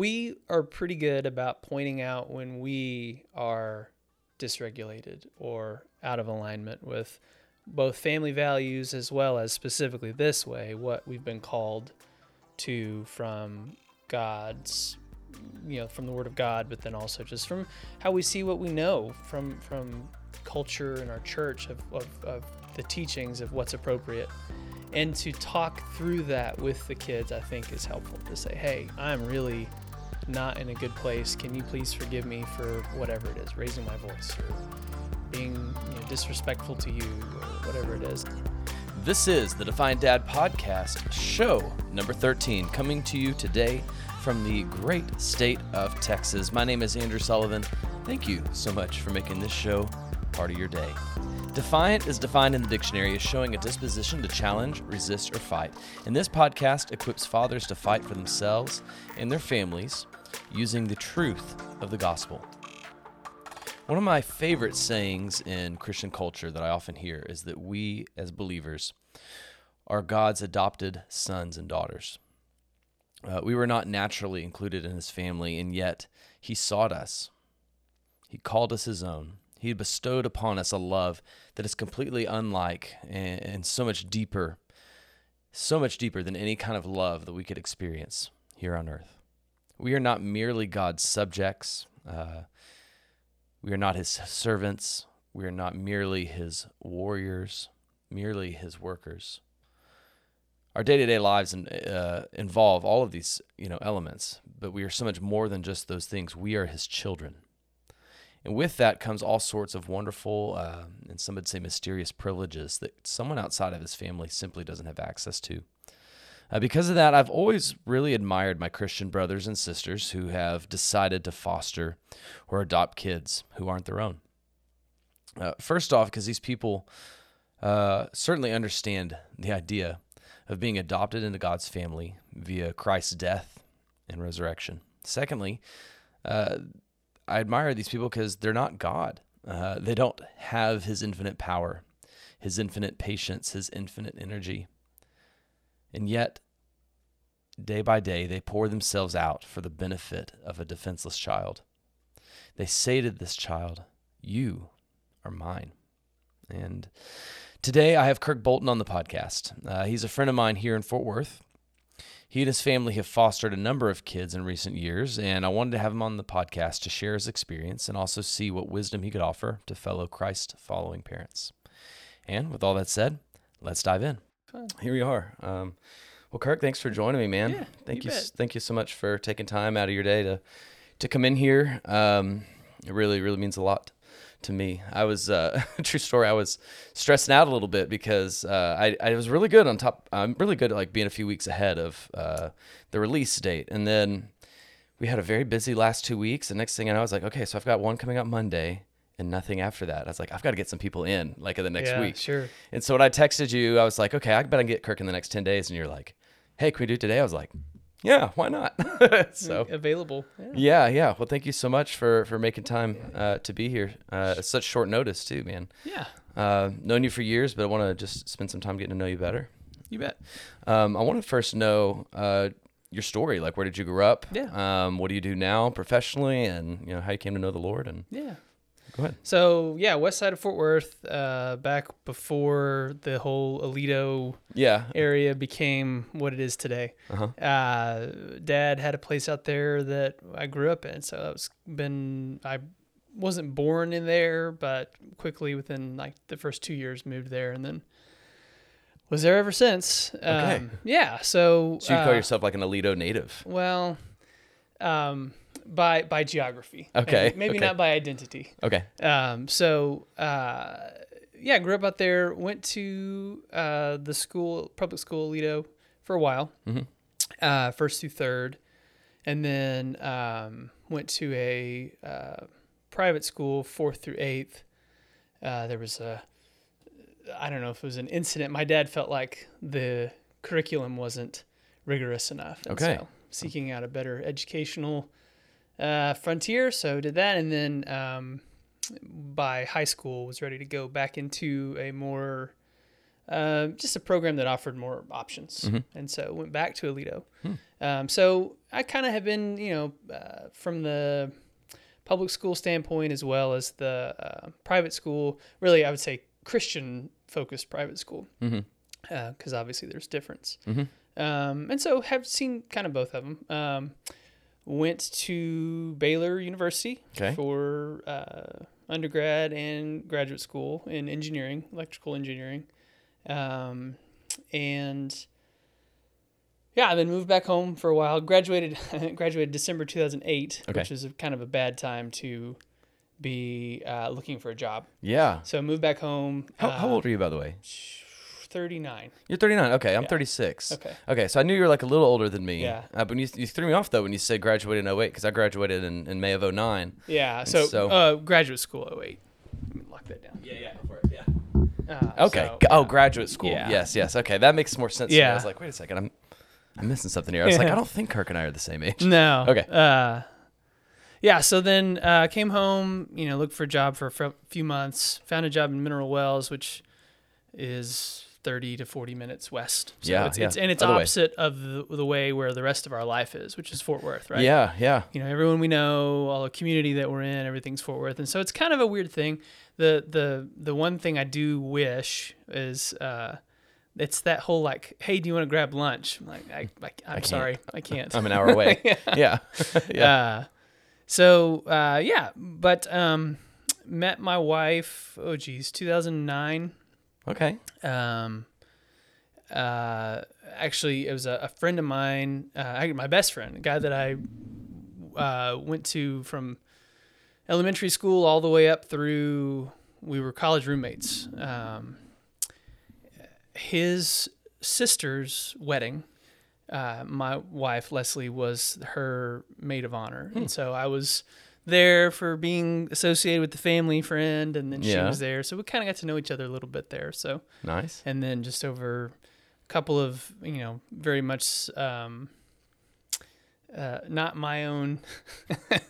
we are pretty good about pointing out when we are dysregulated or out of alignment with both family values as well as specifically this way what we've been called to from God's you know from the word of God but then also just from how we see what we know from from culture and our church of, of, of the teachings of what's appropriate. And to talk through that with the kids i think is helpful to say hey i'm really not in a good place can you please forgive me for whatever it is raising my voice or being you know, disrespectful to you or whatever it is This is the Defiant Dad Podcast, show number 13, coming to you today from the great state of Texas. My name is Andrew Sullivan. Thank you so much for making this show part of your day. Defiant is defined in the dictionary as showing a disposition to challenge, resist, or fight. And this podcast equips fathers to fight for themselves and their families using the truth of the gospel. One of my favorite sayings in Christian culture that I often hear is that we, as believers, are God's adopted sons and daughters. Uh, we were not naturally included in his family, and yet he sought us. He called us his own. He bestowed upon us a love that is completely unlike and, and so much deeper, so much deeper than any kind of love that we could experience here on earth. We are not merely God's subjects. Uh, we are not his servants. We are not merely his warriors, merely his workers. Our day-to-day lives uh, involve all of these, you know, elements, but we are so much more than just those things. We are his children. And with that comes all sorts of wonderful, uh, and some would say mysterious privileges that someone outside of his family simply doesn't have access to. Uh, because of that, I've always really admired my Christian brothers and sisters who have decided to foster or adopt kids who aren't their own. Uh, first off, because these people uh, certainly understand the idea of being adopted into God's family via Christ's death and resurrection. Secondly, uh, I admire these people because they're not God. Uh, they don't have His infinite power, His infinite patience, His infinite energy. And yet, day by day, they pour themselves out for the benefit of a defenseless child. They say to this child, You are mine. And today I have Kirk Bolton on the podcast. Uh, he's a friend of mine here in Fort Worth. He and his family have fostered a number of kids in recent years, and I wanted to have him on the podcast to share his experience and also see what wisdom he could offer to fellow Christ following parents. And with all that said, let's dive in. Fun. Here we are. Um, well, Kirk, thanks for joining me, man. Yeah, thank you you. bet. Thank you so much for taking time out of your day to to come in here. Um, it really, really means a lot to me. I was uh, true story. I was stressing out a little bit because uh, I I was really good on top. I'm really good at like being a few weeks ahead of uh, the release date, and then we had a very busy last two weeks. The next thing I know, I was like, okay, so I've got one coming up Monday. And nothing after that. I was like, I've got to get some people in like in the next yeah, week. sure And so when I texted you, I was like, okay, I bet I can get Kirk in the next 10 days. And you're like, hey, can we do it today? I was like, yeah, why not? so available yeah. yeah, yeah. Well, thank you so much for, for making time uh, to be here. Uh, such short notice too, man. yeah Uh, known you for years, but I want to just spend some time getting to know you better. you bet Um, I want to first know uh, your story. Like, where did you grow up? Yeah. Um, what do you do now professionally, and you know how you came to know the Lord? And yeah go ahead. So yeah, west side of Fort Worth, uh, back before the whole Aledo Yeah. area became what it is today. Uh-huh. Uh, Dad had a place out there that I grew up in, so I was been I wasn't born in there, but quickly within like the first two years moved there, and then was there ever since. Okay. Um, yeah, so So you call uh, yourself like an Aledo native? well, um, by by geography. Okay, Maybe, okay. not by identity. Okay. Um, so uh, yeah, grew up out there. Went to uh, the school, public school, Aledo, for a while, Mhm. uh, first through third, and then um, went to a uh, private school, fourth through eighth. Uh, there was a, I don't know if it was an incident. My dad felt like the curriculum wasn't rigorous enough. Okay. So seeking out a better educational uh, frontier, so did that, and then um, by high school was ready to go back into a more uh, just a program that offered more options, Mm-hmm. and so went back to Aledo. Hmm. Um, so I kind of have been, you know, uh, from the public school standpoint as well as the uh, private school. Really, I would say Christian focused private school, because obviously there's difference. Mhm. Um, and so have seen kind of both of them. Um, went to Baylor University Okay. for uh, undergrad and graduate school in engineering, electrical engineering, um, and yeah, I then moved back home for a while. Graduated graduated December 2008, Okay. which is a, kind of a bad time to be uh, looking for a job. Yeah. So moved back home. How, how uh, old are you, by the way? 39. You're 39. Okay, I'm Yeah. 36. Okay. Okay, so I knew you were like a little older than me. Yeah. Uh, but you, you threw me off though when you said graduated in 08 because I graduated in, in May of 09. Yeah. So, so- uh, graduate school 08. Let me lock that down. Yeah, yeah. Yeah. Uh, Okay. so, oh, yeah. graduate school. Yeah. Yes, yes. Okay, that makes more sense. to me. I was like, wait a second, I'm I'm missing something here. I was like, I don't think Kirk and I are the same age. No. Okay. Uh, yeah. So then uh, came home. You know, looked for a job for a f- few months. Found a job in Mineral Wells, which is thirty to forty minutes west. So Yeah, It's, yeah. it's and it's Other way. opposite of the, the way where the rest of our life is, which is Fort Worth, right? Yeah, yeah. You know, everyone we know, all the community that we're in, everything's Fort Worth, and so it's kind of a weird thing. The the the one thing I do wish is. Uh, it's that whole like, hey, do you want to grab lunch? I'm like, I, I, I'm can't. sorry, I can't. I'm an hour away. yeah. yeah. Uh, so uh, yeah, but um, met my wife. Oh geez, 2009. Okay. Um, uh, actually, it was a, a friend of mine, uh, my best friend, a guy that I uh, went to from elementary school all the way up through. We were college roommates. Um, his sister's wedding. Uh, my wife Leslie was her maid of honor, and so I was there for being associated with the family friend, and then she Yeah. was there, so we kind of got to know each other a little bit there. So Nice. and then just over a couple of you know very much um, uh, not my own uh,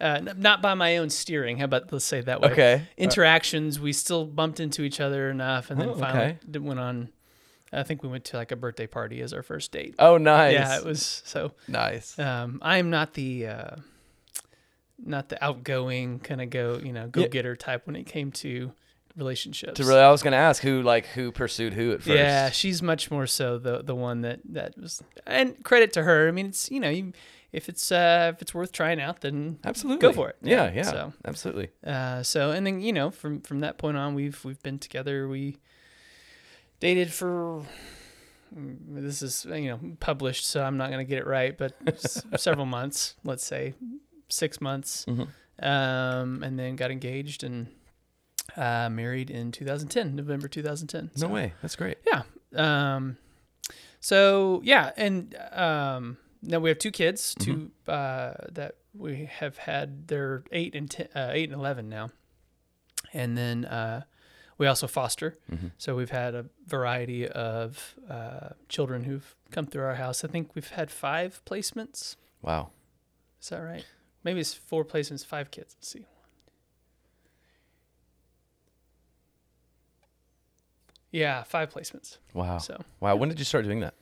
n- not by my own steering how about let's say it that way Okay. interactions we still bumped into each other enough and then Oh, finally okay. d- went on i think we went to like a birthday party as our first date Oh, nice. yeah it was so nice. um, i'm not the uh, not the outgoing kind of go you know go Yeah. getter type when it came to relationships To really, I was gonna ask who like who pursued who at first. Yeah, she's much more so the the one that that was, and credit to her. I mean, it's you know, you, if it's uh if it's worth trying out, then Absolutely. Go for it. Yeah, Yeah, yeah. so. Absolutely. uh so and then you know from from that point on, we've we've been together. We dated for mm, this is you know published, so I'm not gonna get it right, but s- several months, let's say six months, Mhm. um, and then got engaged and uh, married in 2010, November 2010. No So- way. That's great. yeah. Um, so yeah, and um, now we have two kids, two uh, that we have had. They're eight and ten, uh, eight and eleven now, and then uh, we also foster. Mhm. So we've had a variety of uh, children who've come through our house. I think we've had five placements. Wow. Is that right? Maybe it's four placements, five kids. Let's see. Yeah, five placements. Wow. So, Wow. When did you start doing that?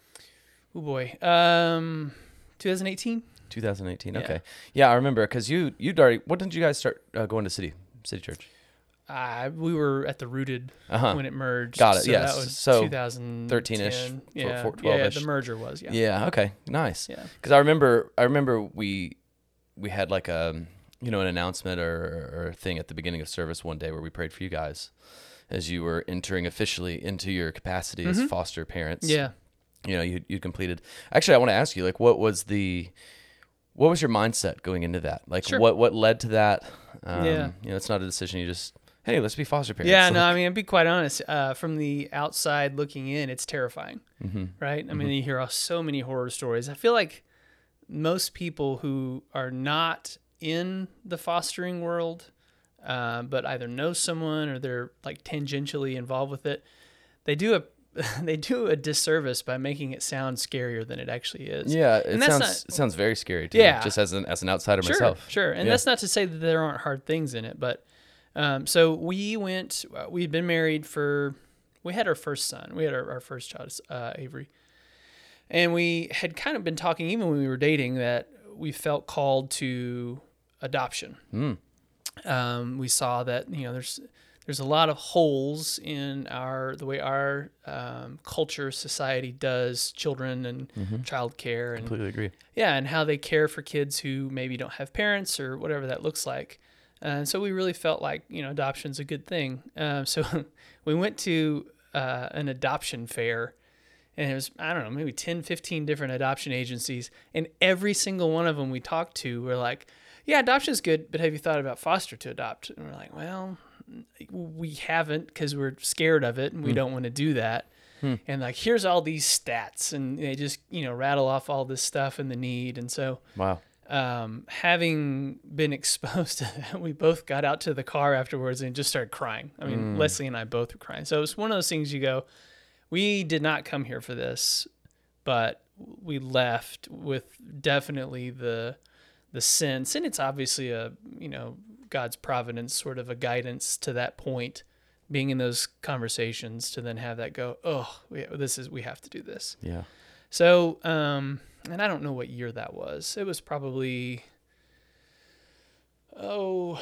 oh boy, um, 2018. 2018. Okay. Yeah, I remember because you you'd already. What did you guys start uh, going to city city church? Uh, we were at the Rooted Uh huh. when it merged. Got it, So yes. that was So, 2013 13-ish, Yeah, four- yeah, 12-ish. the merger was. Yeah. Yeah. Okay. Nice. Yeah. Because I remember I remember we we had like a you know an announcement or, or a thing at the beginning of service one day where we prayed for you guys as you were entering officially into your capacity as Mhm. foster parents. Yeah. you know you you completed actually i want to ask you like what was the what was your mindset going into that like Sure. what what led to that um, Yeah. you know it's not a decision you just hey let's be foster parents Yeah, no, I mean, be quite honest, uh, from the outside looking in, it's terrifying, hmm right? I mean, you hear so many horror stories. I feel like most people who are not in the fostering world, uh, but either know someone or they're like tangentially involved with it, they do a they do a disservice by making it sound scarier than it actually is. yeah it And that's sounds not- it sounds very scary to Yeah. me just as an as an outsider sure, myself Sure, and Yeah. that's not to say that there aren't hard things in it, but um, so we went. uh, We'd been married for we had our first son. We had our, our first child, uh, Avery, and we had kind of been talking even when we were dating that we felt called to adoption. Mm. Um, we saw that you know there's there's a lot of holes in our the way our um, culture society does children and Mm-hmm. child care and Completely agree. yeah, and how they care for kids who maybe don't have parents or whatever that looks like. And so we really felt like you know adoption's a good thing. Um, so we went to uh, an adoption fair, and it was I don't know maybe 10, 15 different adoption agencies, and every single one of them we talked to were like, "Yeah, adoption's good, but have you thought about foster to adopt?" And we're like, "Well, we haven't because we're scared of it and we hmm. don't want to do that." Hmm. And like, here's all these stats, and they just you know rattle off all this stuff and the need, and so Wow. um, having been exposed to that, we both got out to the car afterwards and just started crying. I mean, hmm. Leslie and I both were crying. So it was one of those things you go, we did not come here for this, but we left with definitely the the sense, and it's obviously a you know God's providence, sort of a guidance to that point. Being in those conversations to then have that go, oh, we, this is we have to do this. Yeah. So, um, and I don't know what year that was. It was probably, oh,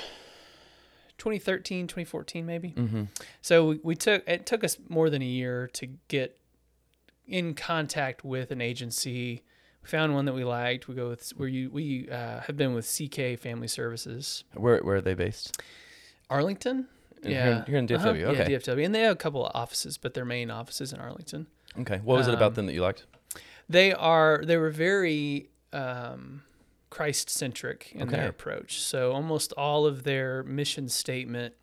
2013, 2014, maybe. Mm-hmm. So we, we took, it took us more than a year to get in contact with an agency. We found one that we liked. We go with, where you, we uh, have been with CK Family Services. Where where are they based? Arlington? In- here in- here in Uh-huh. DFW, Yeah, okay. DFW. And they have a couple of offices, but their main office is in Arlington. Okay. What was it about Um, them that you liked? they are they were very um, Christ centric in Okay. their approach. So almost all of their mission statement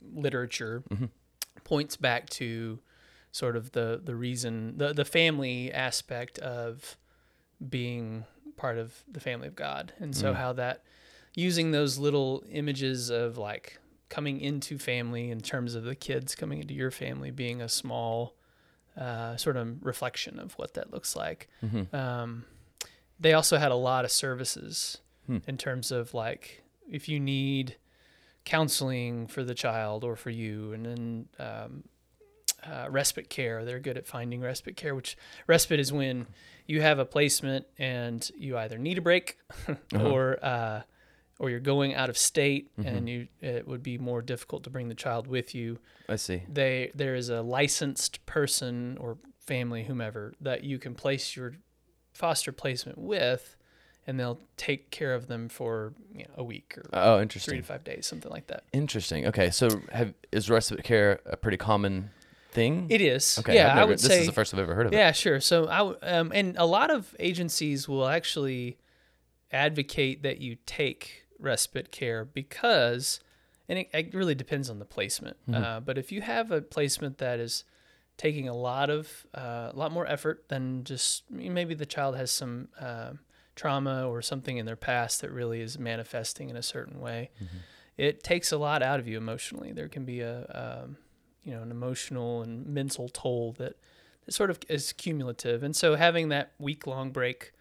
literature Mhm. points back to sort of the the reason the the family aspect of being part of the family of God, and so Mm. how that using those little images of like coming into family in terms of the kids coming into your family being a small uh, sort of reflection of what that looks like. Mm-hmm. Um, they also had a lot of services Hmm. in terms of like if you need counseling for the child or for you, and then um, uh, respite care. They're good at finding respite care, which respite is when you have a placement and you either need a break Uh-huh. or uh, or you're going out of state Mhm. and you it would be more difficult to bring the child with you I see. they there is a licensed person or family whomever that you can place your foster placement with and they'll take care of them for you know, a week or Oh, three interesting. to five days something like that Interesting. Okay, so have is respite care a pretty common thing? it is Okay. yeah never, i would this say is the first I've ever heard of it. yeah sure so I um, and a lot of agencies will actually advocate that you take respite care because and it, it really depends on the placement Mhm. uh, but if you have a placement that is taking a lot of uh, a lot more effort than just maybe the child has some um trauma or something in their past that really is manifesting in a certain way Mhm. it takes a lot out of you emotionally there can be a um, you know an emotional and mental toll that that sort of is cumulative and so having that week long break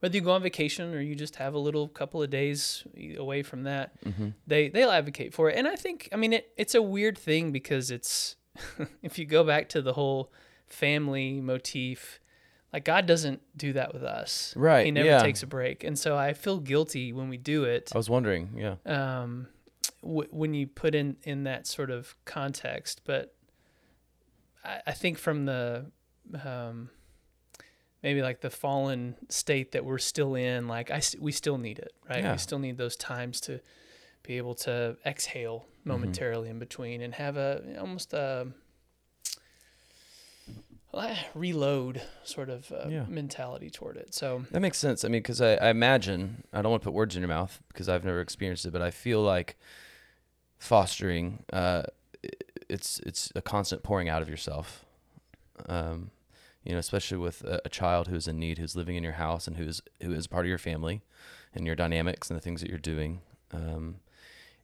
whether you go on vacation or you just have a little couple of days away from that Mm-hmm. they they'll advocate for it and i think i mean it, it's a weird thing because it's if you go back to the whole family motif like god doesn't do that with us Right, he never yeah. takes a break and so i feel guilty when we do it I was wondering. Yeah. um, w- when you put in in that sort of context. But I, I think from the um, maybe like the fallen state that we're still in, like I s- we still need it, right? Yeah. We still need those times to be able to exhale momentarily in between and have a almost a reload sort of uh, Yeah. mentality toward it. So That makes sense. I mean, because I, I imagine I don't want to put words in your mouth because I've never experienced it, but I feel like fostering, uh, it's it's a constant pouring out of yourself. Um, you know, especially with a, a child who's in need, who's living in your house, and who's who is part of your family, and your dynamics and the things that you're doing. Um,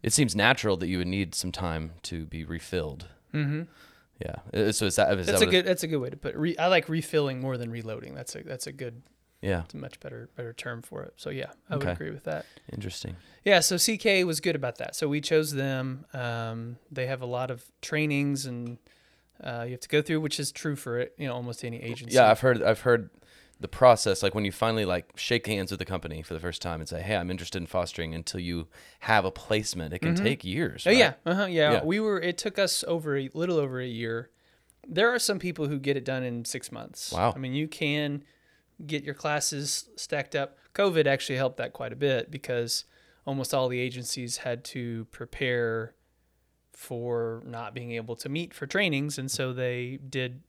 it seems natural that you would need some time to be refilled. hmm Yeah. So is that is that's that a good that's a good way to put it. Re- I like refilling more than reloading. That's a that's a good yeah. it's a much better better term for it. So yeah, I would agree with that. Interesting. Yeah, so CK was good about that. So we chose them. Um, they have a lot of trainings and uh, you have to go through, which is true for it, you know, almost any agency. Yeah, I've heard I've heard the process like when you finally like shake hands with the company for the first time and say, "Hey, I'm interested in fostering." Until you have a placement, it can take years. Oh right? yeah, uh-huh, yeah. Yeah. We were. It took us over a little over a year. There are some people who get it done in six months. Wow. I mean, you can get your classes stacked up. COVID actually helped that quite a bit because almost all the agencies had to prepare for not being able to meet for trainings, and so they did,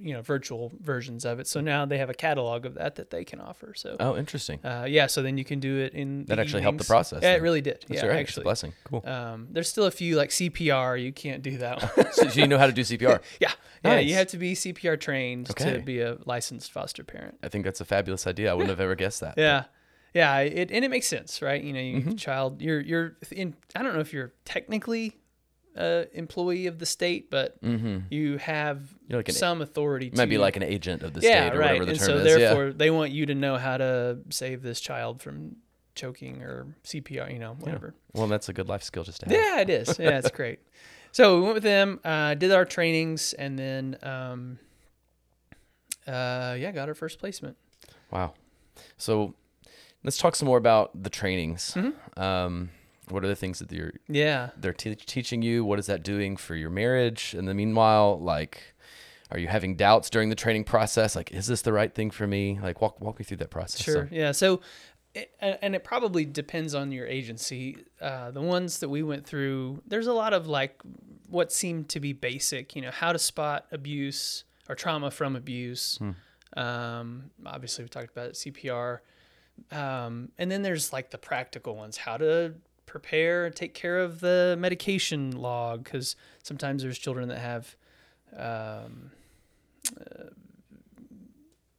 you know, virtual versions of it. So now they have a catalog of that that they can offer. So. Oh, interesting. Uh, yeah, so then you can do it in. That actually helped the process Yeah, it really did. That's yeah, right. It's a actually. blessing. Cool. Um, there's still a few like CPR. You can't do that. One. so, so you know how to do CPR. yeah, yeah. Nice. You have to be CPR trained Okay. to be a licensed foster parent. I think that's a fabulous idea. I wouldn't have ever guessed that. Yeah, yeah. It and it makes sense, right? You know, you Mm-hmm. child. You're you're in. I don't know if you're technically a employee of the state, but you have Mm-hmm. Like an- some authority. You might be like an agent of the yeah, state or right. whatever the and term so is. therefore, they want you to know how to save this child from choking or CPR. You know, whatever. yeah. Well, that's a good life skill just to have. Yeah, it is. Yeah, it's great. So we went with them, uh, did our trainings, and then um, uh, yeah, got our first placement. Wow. So let's talk some more about the trainings. Mm-hmm. Um, what are the things that you're Yeah. they're te- teaching you? What is that doing for your marriage? And the meanwhile, like, are you having doubts during the training process? Like, is this the right thing for me? Like, walk walk me through that process. Sure. So- Yeah. So, it, and and it probably depends on your agency. Uh, the ones that we went through, there's a lot of like what seemed to be basic. You know, how to spot abuse or trauma from abuse. Um, obviously, we talked about CPR. Um, and then there's like the practical ones, how to prepare and take care of the medication log, because sometimes there's children that have um, uh,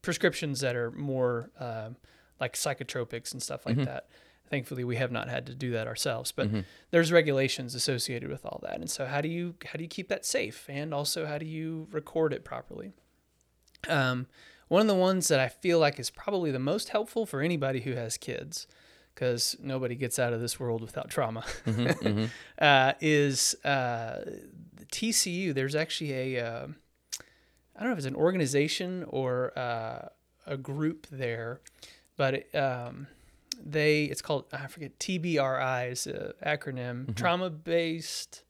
prescriptions that are more um like psychotropics and stuff like that. Thankfully, we have not had to do that ourselves, but there's regulations associated with all that. And so, how do you how do you keep that safe, and also how do you record it properly? Um, one of the ones that I feel like is probably the most helpful for anybody who has kids, because nobody gets out of this world without trauma, uh, is uh, the TCU. There's actually a, uh, I don't know if it's an organization or uh, a group there, but it, um, they it's called I forget TBRI is an acronym, trauma based.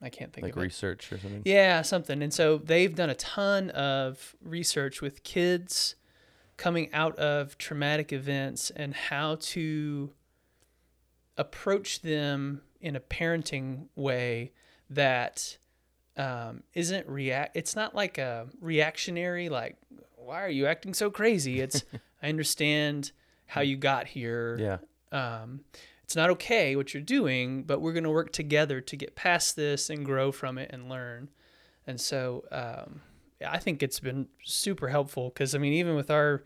I can't think Like of it. research or something. Yeah, something. And so they've done a ton of research with kids coming out of traumatic events and how to approach them in a parenting way that um, isn't react. It's not like a reactionary, like, why are you acting so crazy? It's, I understand how you got here Yeah. um, it's not okay what you're doing, but we're going to work together to get past this and grow from it and learn. And so um, I think it's been super helpful because I mean, even with our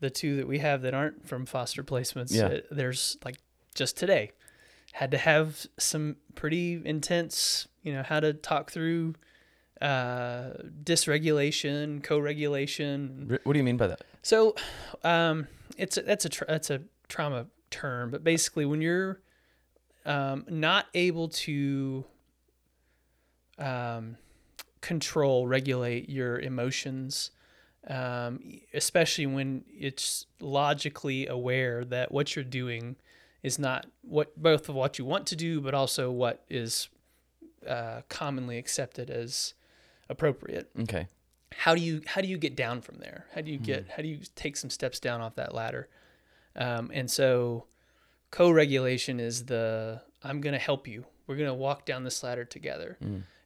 the two that we have that aren't from foster placements, Yeah. uh, there's like just today had to have some pretty intense, you know, how to talk through uh, dysregulation, co-regulation, What do you mean by that? so, um, it's a, that's a tra- that's a trauma term, but basically, when you're um, not able to um, control, regulate your emotions, um, especially when it's logically aware that what you're doing is not what both of what you want to do, but also what is uh, commonly accepted as appropriate. Okay. how do you how do you get down from there? How do you get how do you take some steps down off that ladder? Um, and so co-regulation is the i'm going to help you. We're going to walk down this ladder together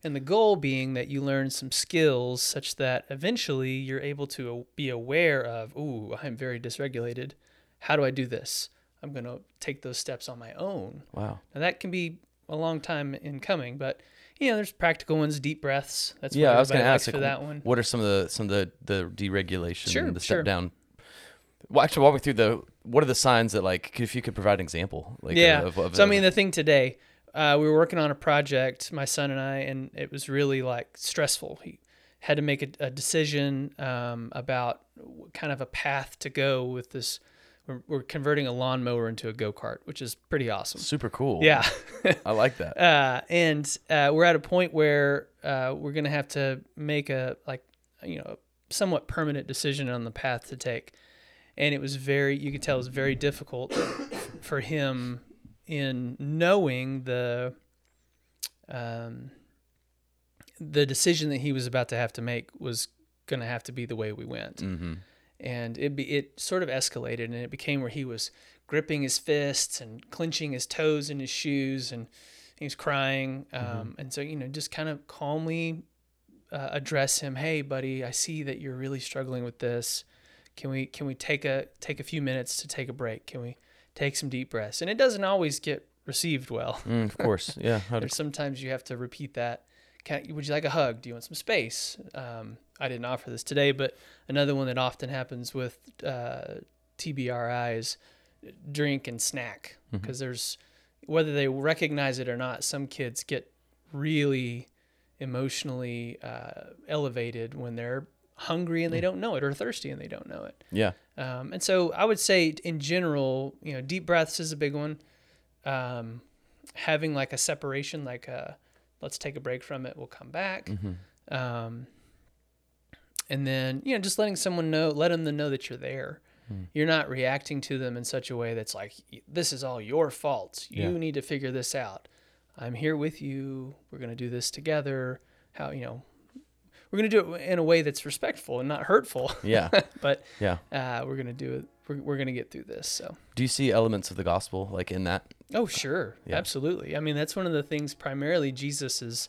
and the goal being that you learn some skills such that eventually you're able to be aware of ooh i'm very dysregulated how do i do this i'm going to take those steps on my own Wow. now that can be a long time in coming but you know there's practical ones deep breaths that's yeah, what I was going to ask likes for that one What are some of the some of the the deregulation, Sure, the step sure. down? Well, actually, walk me through the what are the signs that like if you could provide an example, like yeah. Of, of, so I mean, the thing today, uh, we were working on a project, my son and I, and it was really like stressful. He had to make a, a decision um, about kind of a path to go with this. We're, we're converting a lawnmower into a go kart, which is pretty awesome. super cool. Yeah. I like that. uh, and uh, we're at a point where uh, we're gonna have to make a like you know somewhat permanent decision on the path to take and it was very you could tell it was very difficult for him in knowing the um, the decision that he was about to have to make was going to have to be the way we went. Mm-hmm. and it be, it sort of escalated and it became where he was gripping his fists and clenching his toes in his shoes and he was crying um, and so you know just kind of calmly uh, address him hey buddy i see that you're really struggling with this. Can we can we take a take a few minutes to take a break? Can we take some deep breaths and it doesn't always get received well Mm, of course. Yeah. There's sometimes you have to repeat that. Can, would you like a hug? Do you want some space? Um, I didn't offer this today, but another one that often happens with uh, TBRI is drink and snack because there's whether they recognize it or not, some kids get really emotionally uh, elevated when they're hungry and they don't know it or thirsty and they don't know it. yeah. Um, and so I would say in general, you know, deep breaths is a big one. Um, having like a separation, like a, let's take a break from it, we'll come back. Mm-hmm. Um, and then, you know, just letting someone know, letting them know that you're there. Hmm. You're not reacting to them in such a way that's like, this is all your fault. You Yeah. need to figure this out. I'm here with you. We're going to do this together. How, you know, we're going to do it in a way that's respectful and not hurtful. Yeah. but Yeah. uh, we're gonna do it. We're, we're gonna get through this. So, Do you see elements of the gospel like in that? oh sure, Yeah. absolutely. I mean, that's one of the things. Primarily, Jesus is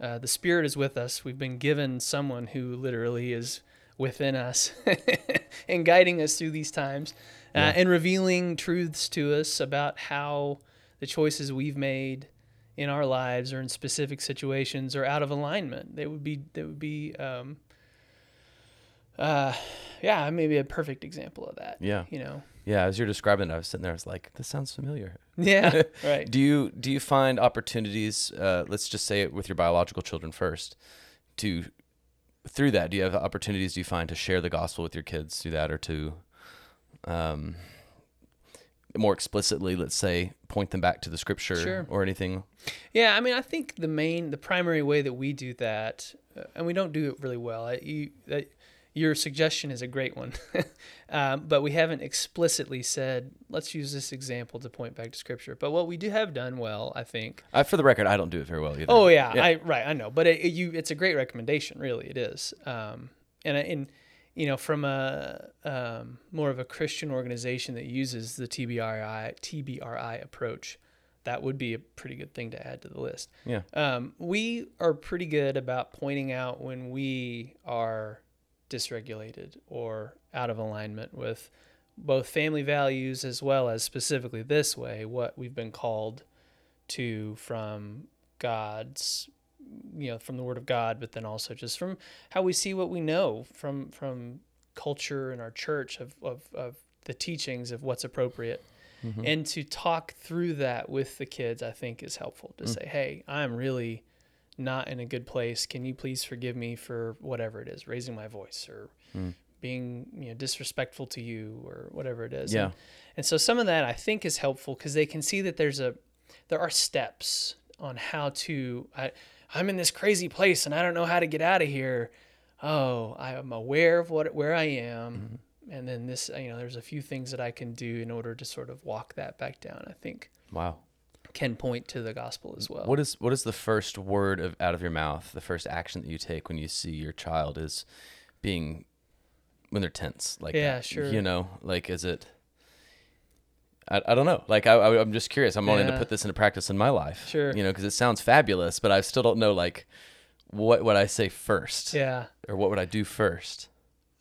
uh, the Spirit is with us. We've been given someone who literally is within us and guiding us through these times, uh, Yeah. and revealing truths to us about how the choices we've made in our lives or in specific situations or out of alignment. They would be. They would be. Um, uh, yeah, maybe a perfect example of that. Yeah. You know. Yeah. As you're describing it, I was sitting there. I was like, this sounds familiar. Yeah. right. Do you do you find opportunities? Uh, let's just say it with your biological children first. To through that, do you have opportunities? Do you find to share the gospel with your kids through that, or to um, more explicitly, let's say, point them back to the scripture Sure. or anything? Yeah, I mean, I think the main, the primary way that we do that, uh, and we don't do it really well. I, you, your suggestion is a great one, um, but we haven't explicitly said, let's use this example to point back to scripture. But what we do have done well, I think. Uh, for the record, I don't do it very well either. Oh yeah, I right, I know, but it, it- you, it's a great recommendation, really, it is. Um, and and you know, from a um, more of a Christian organization that uses the TBRI TBRI approach, that would be a pretty good thing to add to the list. Yeah. Um, we are pretty good about pointing out when we are dysregulated or out of alignment with both family values as well as specifically this way, what we've been called to from God's, you know, from the Word of God, but then also just from how we see what we know from from culture and our church of of, of the teachings of what's appropriate. Mm-hmm. And to talk through that with the kids, I think is helpful to mm. say, hey, I'm really not in a good place. Can you please forgive me for whatever it is, raising my voice or mm. being you know disrespectful to you or whatever it is. Yeah. And, and so some of that I think is helpful because they can see that there's a there are steps on how to I I'm in this crazy place and I don't know how to get out of here. Oh, I am aware of what where I am. Mm-hmm. And then this, you know, there's a few things that I can do in order to sort of walk that back down. I think Wow. can point to the gospel as well. What is what is the first word of out of your mouth? The first action that you take when you see your child is being when they're tense, like Yeah, that. sure. You know, like is it? I, I don't know. Like I, I I'm just curious. I'm wanting to put this into practice in my life. Sure. You know, because it sounds fabulous, but I still don't know like what would I say first, Yeah. or what would I do first.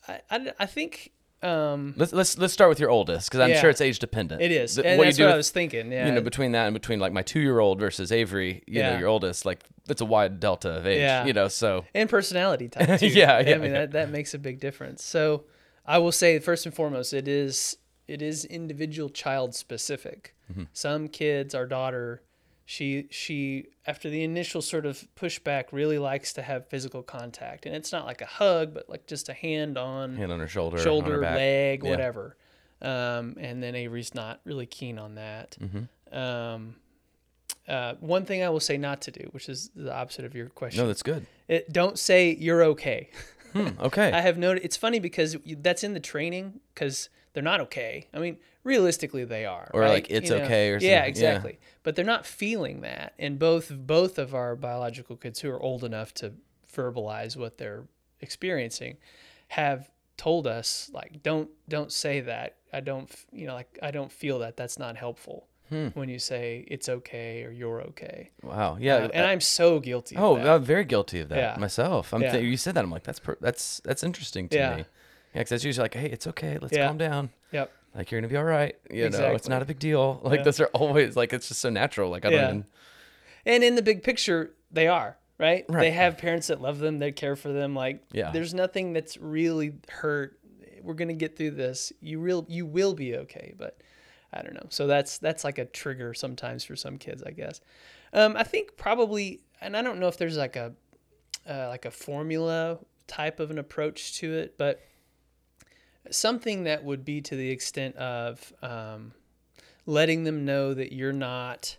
I, I, I think um, Let's let's let's start with your oldest because I'm Yeah. sure it's age dependent. it is. And what you that's do what I was thinking. Yeah. you know, between that and between like my two year old versus Avery, you know, your oldest, like it's a wide delta of age. Yeah. You know, so and personality type too. Yeah, I mean yeah. that that makes a big difference. So I will say first and foremost, it is it is individual child specific. Mm-hmm. Some kids, our daughter, she she after the initial sort of pushback really likes to have physical contact, and it's not like a hug, but like just a hand on hand on her shoulder, on her shoulder, leg, Yeah. whatever. Um, and then Avery's not really keen on that. Mm-hmm. Um, uh, one thing I will say not to do, which is the opposite of your question. No, that's good. It, don't say you're okay. Hmm, okay. I have noted it's funny because that's in the training because they're not okay. I mean, realistically, they are. Or, right? like, it's You know? okay or yeah, something. Yeah. exactly. But they're not feeling that, and both both of our biological kids who are old enough to verbalize what they're experiencing have told us like don't don't say that i don't you know like i don't feel that that's not helpful Hmm. when you say it's okay or you're okay wow. Yeah. Uh, and i'm so guilty of oh. I'm very guilty of that Yeah. myself. I'm Yeah. th- you said that. I'm like, that's per- that's that's interesting to Yeah. me. Yeah, because that's usually like, hey, it's okay. Let's Yeah. calm down. yep Like you're gonna be all right. You know, it's not a big deal. Like Yeah. those are always like it's just so natural. Like I don't Yeah. even. and in the big picture they are right, Right. they have parents that love them that care for them like Yeah. there's nothing that's really hurt we're gonna get through this you real you will be okay but i don't know so that's that's like a trigger sometimes for some kids i guess um, i think probably and i don't know if there's like a uh, like a formula type of an approach to it but something that would be to the extent of um, letting them know that you're not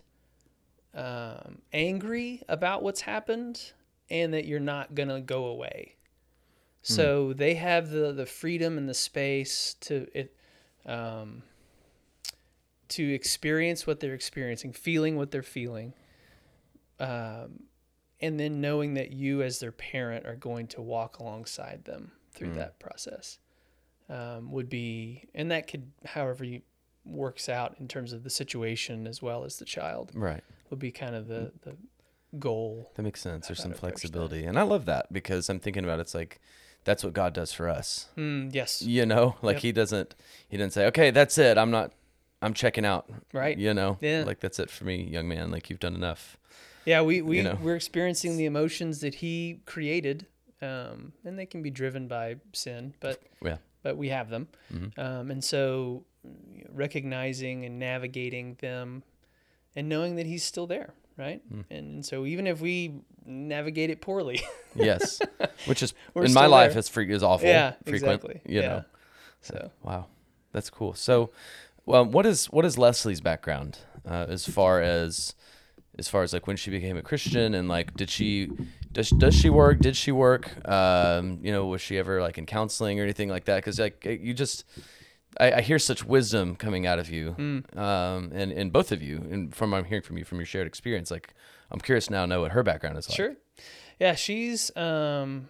um, angry about what's happened and that you're not going to go away. So they have the, the freedom and the space to it um, to experience what they're experiencing, feeling what they're feeling, um, and then knowing that you as their parent are going to walk alongside them through that process um, would be, and that could, however you works out in terms of the situation as well as the child Right. would be kind of the the goal. That makes sense. There's some to approach that. flexibility, and I love that because I'm thinking about it's like that's what God does for us. Mm, yes, You know, like Yep. He doesn't He didn't say, okay, that's it. I'm not. I'm checking out. right. You know, Yeah. like that's it for me, young man. Like you've done enough. Yeah, we we know. we're experiencing the emotions that He created, um, and they can be driven by sin, but Yeah. But we have them, Mhm. um, and so recognizing and navigating them, and knowing that He's still there, right? Mm. And, and so even if we navigate it poorly, Yes, which is in my life there. is free is awful. yeah, frequent. exactly, You yeah. know. So Wow, that's cool. So, well, what is what is Leslie's background uh, as far as as far as like when she became a Christian and like did she does does she work? Did she work? Um, you know, was she ever like in counseling or anything like that? Because like you just. I, I hear such wisdom coming out of you, Mm. um, and, and both of you, and from what I'm hearing from you from your shared experience. Like, I'm curious now to know what her background is like. Sure. Yeah, she's um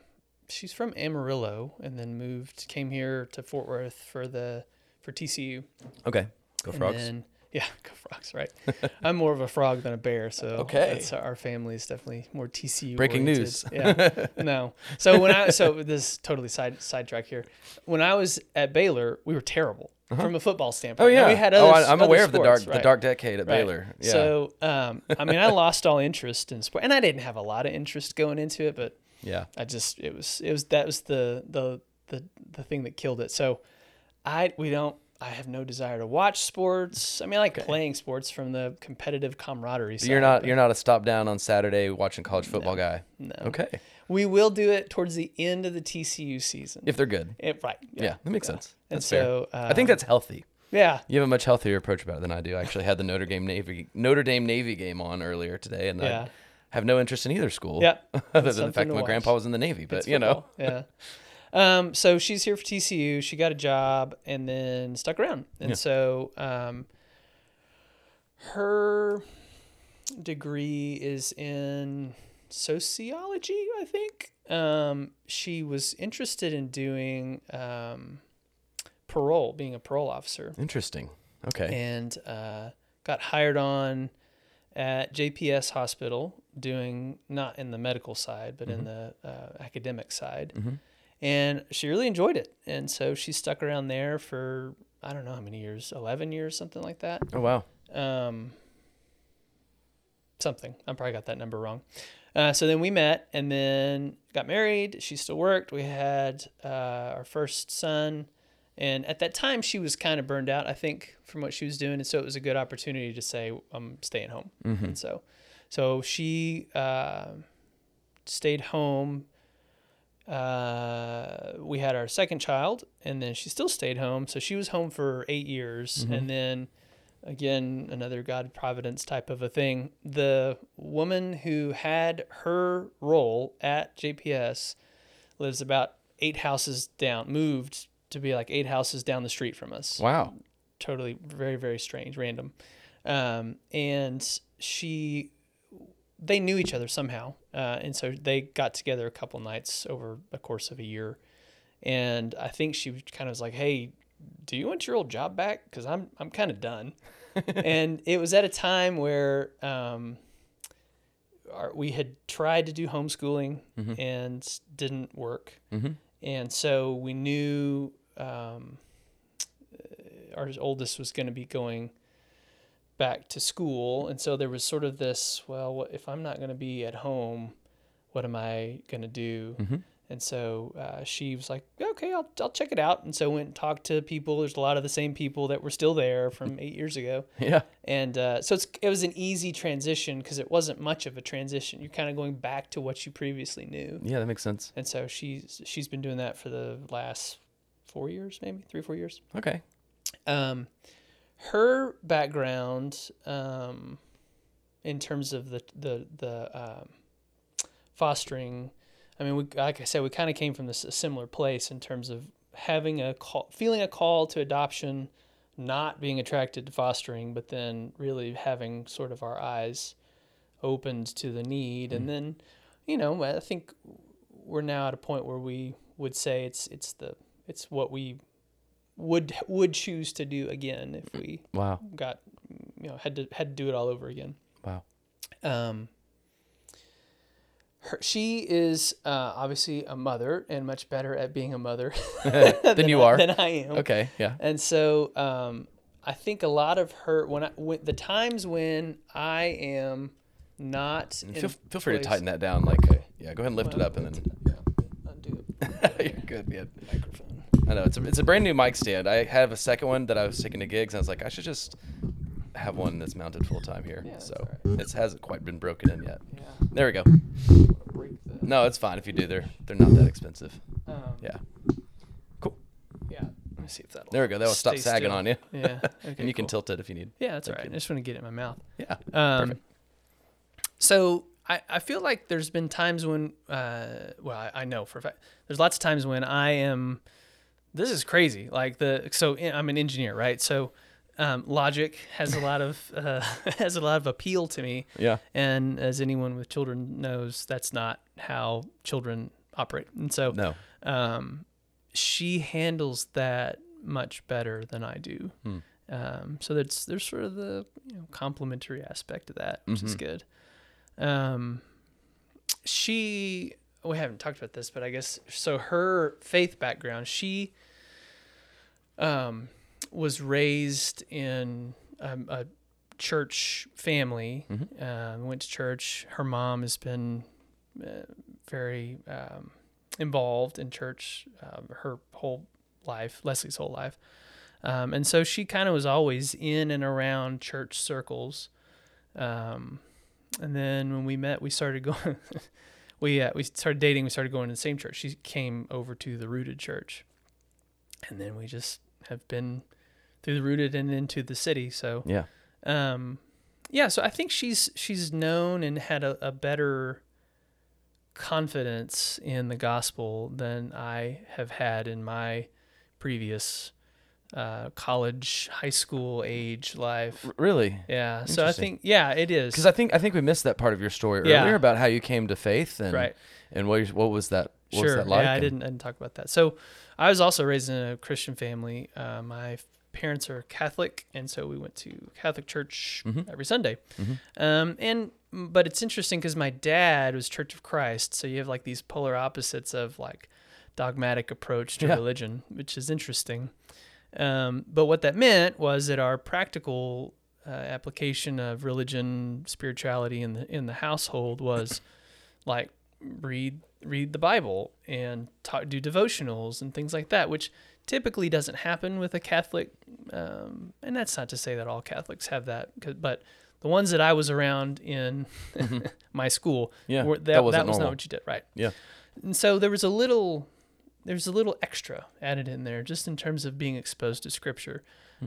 she's from Amarillo and then moved came here to Fort Worth for the for TCU. Okay. Go and frogs. then- yeah, go frogs, right. I'm more of a frog than a bear, so Okay. that's our family is definitely more TCU. Breaking news. Yeah. No. So when I so this totally side sidetrack here. When I was at Baylor, we were terrible from a football standpoint. Oh Now, yeah. we had oh, other, I, I'm other aware of the dark sports, the dark decade at Right. Baylor. Yeah. So, um, I mean, I lost all interest in sport, and I didn't have a lot of interest going into it, but yeah. I just it was it was that was the the the the thing that killed it. So, I we don't. I have no desire to watch sports. I mean, I like playing sports from the competitive camaraderie. Side, You're not you're not a stop down on Saturday watching college football guy. No. Okay. We will do it towards the end of the TCU season. If they're good. It- right. Yeah, that makes sense. And That's fair. so I think um, that's healthy. yeah. You have a much healthier approach about it than I do. I actually had the Notre Dame Navy Notre Dame Navy game on earlier today, and Yeah. I have no interest in either school. Yeah. other than the fact that my watch. grandpa was in the Navy. But It's you know, yeah. Um, so she's here for TCU. She got a job and then stuck around. And Yeah. so um, her degree is in sociology, I think. Um, she was interested in doing um, parole, being a parole officer interesting. Okay. and uh, got hired on at JPS Hospital, doing not in the medical side, but in the uh, academic side. Mhm. And she really enjoyed it, and so she stuck around there for I don't know how many years, eleven years, something like that. oh wow. Um, something. I probably got that number wrong. Uh, so then we met and then got married. She still worked. We had uh, our first son. And at that time, she was kind of burned out, I think, from what she was doing. And so it was a good opportunity to say, I'm staying home. Mhm. And so, so she uh, stayed home. Uh, we had our second child, and then she still stayed home. So she was home for eight years, Mhm. and then again, another God providence type of a thing. The woman who had her role at JPS lives about eight houses down, moved to be like eight houses down the street from us. Wow. Totally, very, very strange, random. Um, and she, they knew each other somehow. Uh, and so they got together a couple nights over the course of a year. And I think she kind of was like, hey, do you want your old job back? Because I'm, I'm kind of done. and it was at a time where um, our, we had tried to do homeschooling and didn't work. Mm-hmm. And so we knew um, our oldest was going to be going back to school. And so there was sort of this well, what, if I'm not going to be at home, what am I going to do? Mhm. And so uh, she was like, okay, I'll, I'll check it out. And so went and talked to people. There's a lot of the same people that were still there from eight years ago. Yeah. And uh, so it's, it was an easy transition because it wasn't much of a transition. You're kind of going back to what you previously knew. Yeah, that makes sense. And so she's she's been doing that for the last four years, maybe three or four years. Okay. Um, her background, um, in terms of the the the um, fostering, I mean, we like I said, we kind of came from this a similar place in terms of having a call, feeling a call to adoption, not being attracted to fostering, but then really having sort of our eyes opened to the need, and then, you know, I think we're now at a point where we would say it's it's the it's what we would would choose to do again if we Wow. got you know had to had to do it all over again. Wow. Um, her, she is uh, obviously a mother and much better at being a mother Than you I- are. than I am. Okay. Yeah. And so um, I think a lot of her when I when the times when I am not Feel, feel free to tighten that down. Like, Okay. yeah, go ahead and lift it up and then. Yeah, undo the You're good, man. microphone. I know it's a, it's a brand new mic stand. I have a second one that I was taking to gigs, and I was like, I should just have one that's mounted full time here. Yeah, so all it hasn't quite been broken in yet. Yeah, There we go. No, it's fine if you do. They're they're not that expensive. Um, Yeah. Cool. Yeah. Let me see if that'll. There we go. That'll stop sagging still. on you. Yeah. Okay, and you can tilt it if you need. Yeah, that's Thank right. you. I just want to get it in my mouth. Yeah. Um, Perfect. So I, I feel like there's been times when, uh, well, I, I know for a fact, there's lots of times when I am, this is crazy. Like the, so I'm an engineer, right? So um, logic has a lot of, uh, has a lot of appeal to me. Yeah. And as anyone with children knows, that's not how children operate. And so No. um, she handles that much better than I do. Hmm. Um, so that's there's sort of the you know, complementary aspect of that, which is Mhm. good. Um, she we haven't talked about this, but I guess so. Her faith background, she um, was raised in um, a church family. Mhm. Um, went to church. Her mom has been uh, very um, involved in church um, her whole life, Leslie's whole life. Um, and so she kind of was always in and around church circles. Um, and then when we met, we started going, we, uh, we started dating, we started going to the same church. She came over to the Rooted Church. And then we just have been through the Rooted and into the city. So, Yeah. um, yeah, so I think she's she's known and had a, a better confidence in the gospel than I have had in my previous uh, college, high school age life. Really. Yeah, so I think yeah, it is Because I think I think we missed that part of your story Yeah. earlier about how you came to faith and right. and what what was that what was sure. that like? Yeah, I didn't I didn't talk about that. So I was also raised in a Christian family. Uh, my parents are Catholic, and so we went to Catholic church Mhm. every Sunday. Mhm. Um, and but it's interesting because my dad was Church of Christ, so you have like these polar opposites of like dogmatic approach to Yeah. religion, which is interesting. Um, but what that meant was that our practical uh, application of religion, spirituality in the in the household was like read read the Bible and talk, do devotionals and things like that, which typically doesn't happen with a Catholic. Um, and that's not to say that all Catholics have that, but the ones that I was around in my school, Mm-hmm. Yeah, were, that, that that was not what you did, right? Yeah. And so there was a little, there was a little extra added in there, just in terms of being exposed to Scripture.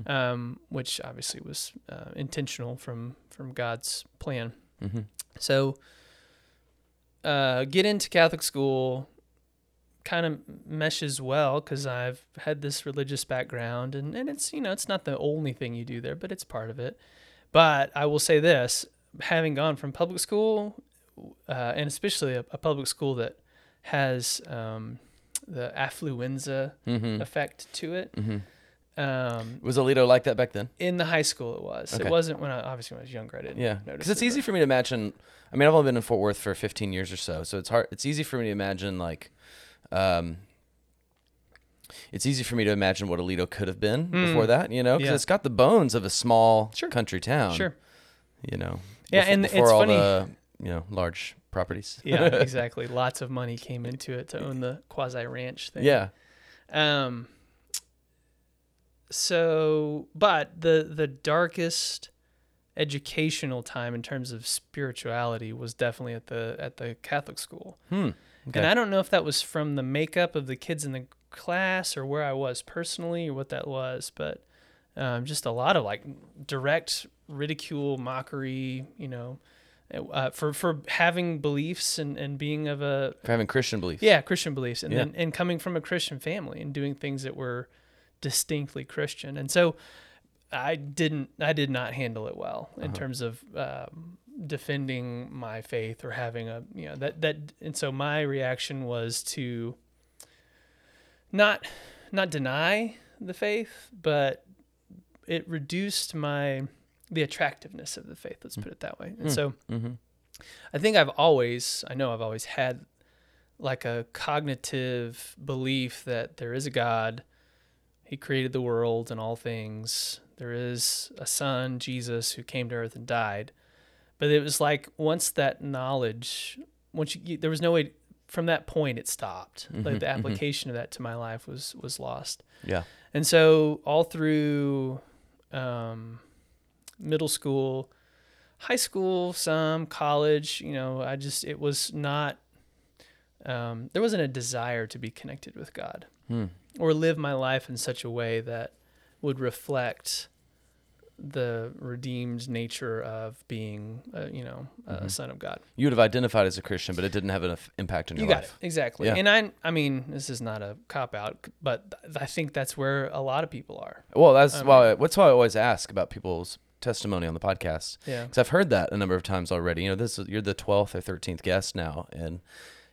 um, which obviously was uh, intentional from from God's plan. Mm-hmm. So, uh, get into Catholic school kind of meshes well because I've had this religious background, and, and it's you know it's not the only thing you do there, but it's part of it. But I will say this: having gone from public school, uh, and especially a, a, public school that has um, the affluenza Mm-hmm. effect to it. Mm-hmm. Um, Was Aledo like that back then? in the high school, it was. Okay. It wasn't when I obviously when I was younger. I didn't. Yeah, because it's it, easy for me to imagine. I mean, I've only been in Fort Worth for 15 years or so, so it's hard. It's easy for me to imagine like, um, it's easy for me to imagine what Aledo could have been before Mm. that. You know, because Yeah. it's got the bones of a small Sure. country town. Sure. You know. Yeah, befo- and before it's all funny- the you know large properties. yeah, exactly. Lots of money came into it to own the quasi ranch thing. yeah. Um. So, but the the darkest educational time in terms of spirituality was definitely at the at the Catholic school. Hmm. Okay. And I don't know if that was from the makeup of the kids in the class or where I was personally or what that was, but um, just a lot of like direct ridicule, mockery, you know, uh, for for having beliefs and, and being of a for having Christian beliefs. yeah Christian beliefs, and Yeah. then and coming from a Christian family and doing things that were distinctly Christian, and so I didn't I did not handle it well in Uh-huh. terms of um, defending my faith or having a you know that that and so my reaction was to not not deny the faith, but it reduced my the attractiveness of the faith. Let's put it that way. And Mm. so Mm-hmm. I think I've always, I know I've always had like a cognitive belief that there is a God. He created the world and all things. There is a son, Jesus, who came to earth and died. But it was like once that knowledge, once you, there was no way from that point it stopped. Mhm, Like the mhm. application of that to my life was was lost. Yeah. And so all through um, middle school, high school, some college, you know, I just it was not. Um, there wasn't a desire to be connected with God Hmm. or live my life in such a way that would reflect the redeemed nature of being, uh, you know, a Mhm. son of God. You would have identified as a Christian, but it didn't have enough impact on your You got life. it exactly. Yeah. And I, I mean, this is not a cop out, but th- I think that's where a lot of people are. Well, that's I why. That's why I always ask about people's testimony on the podcast Yeah. because I've heard that a number of times already. You know, this is, you're the twelfth or thirteenth guest now, and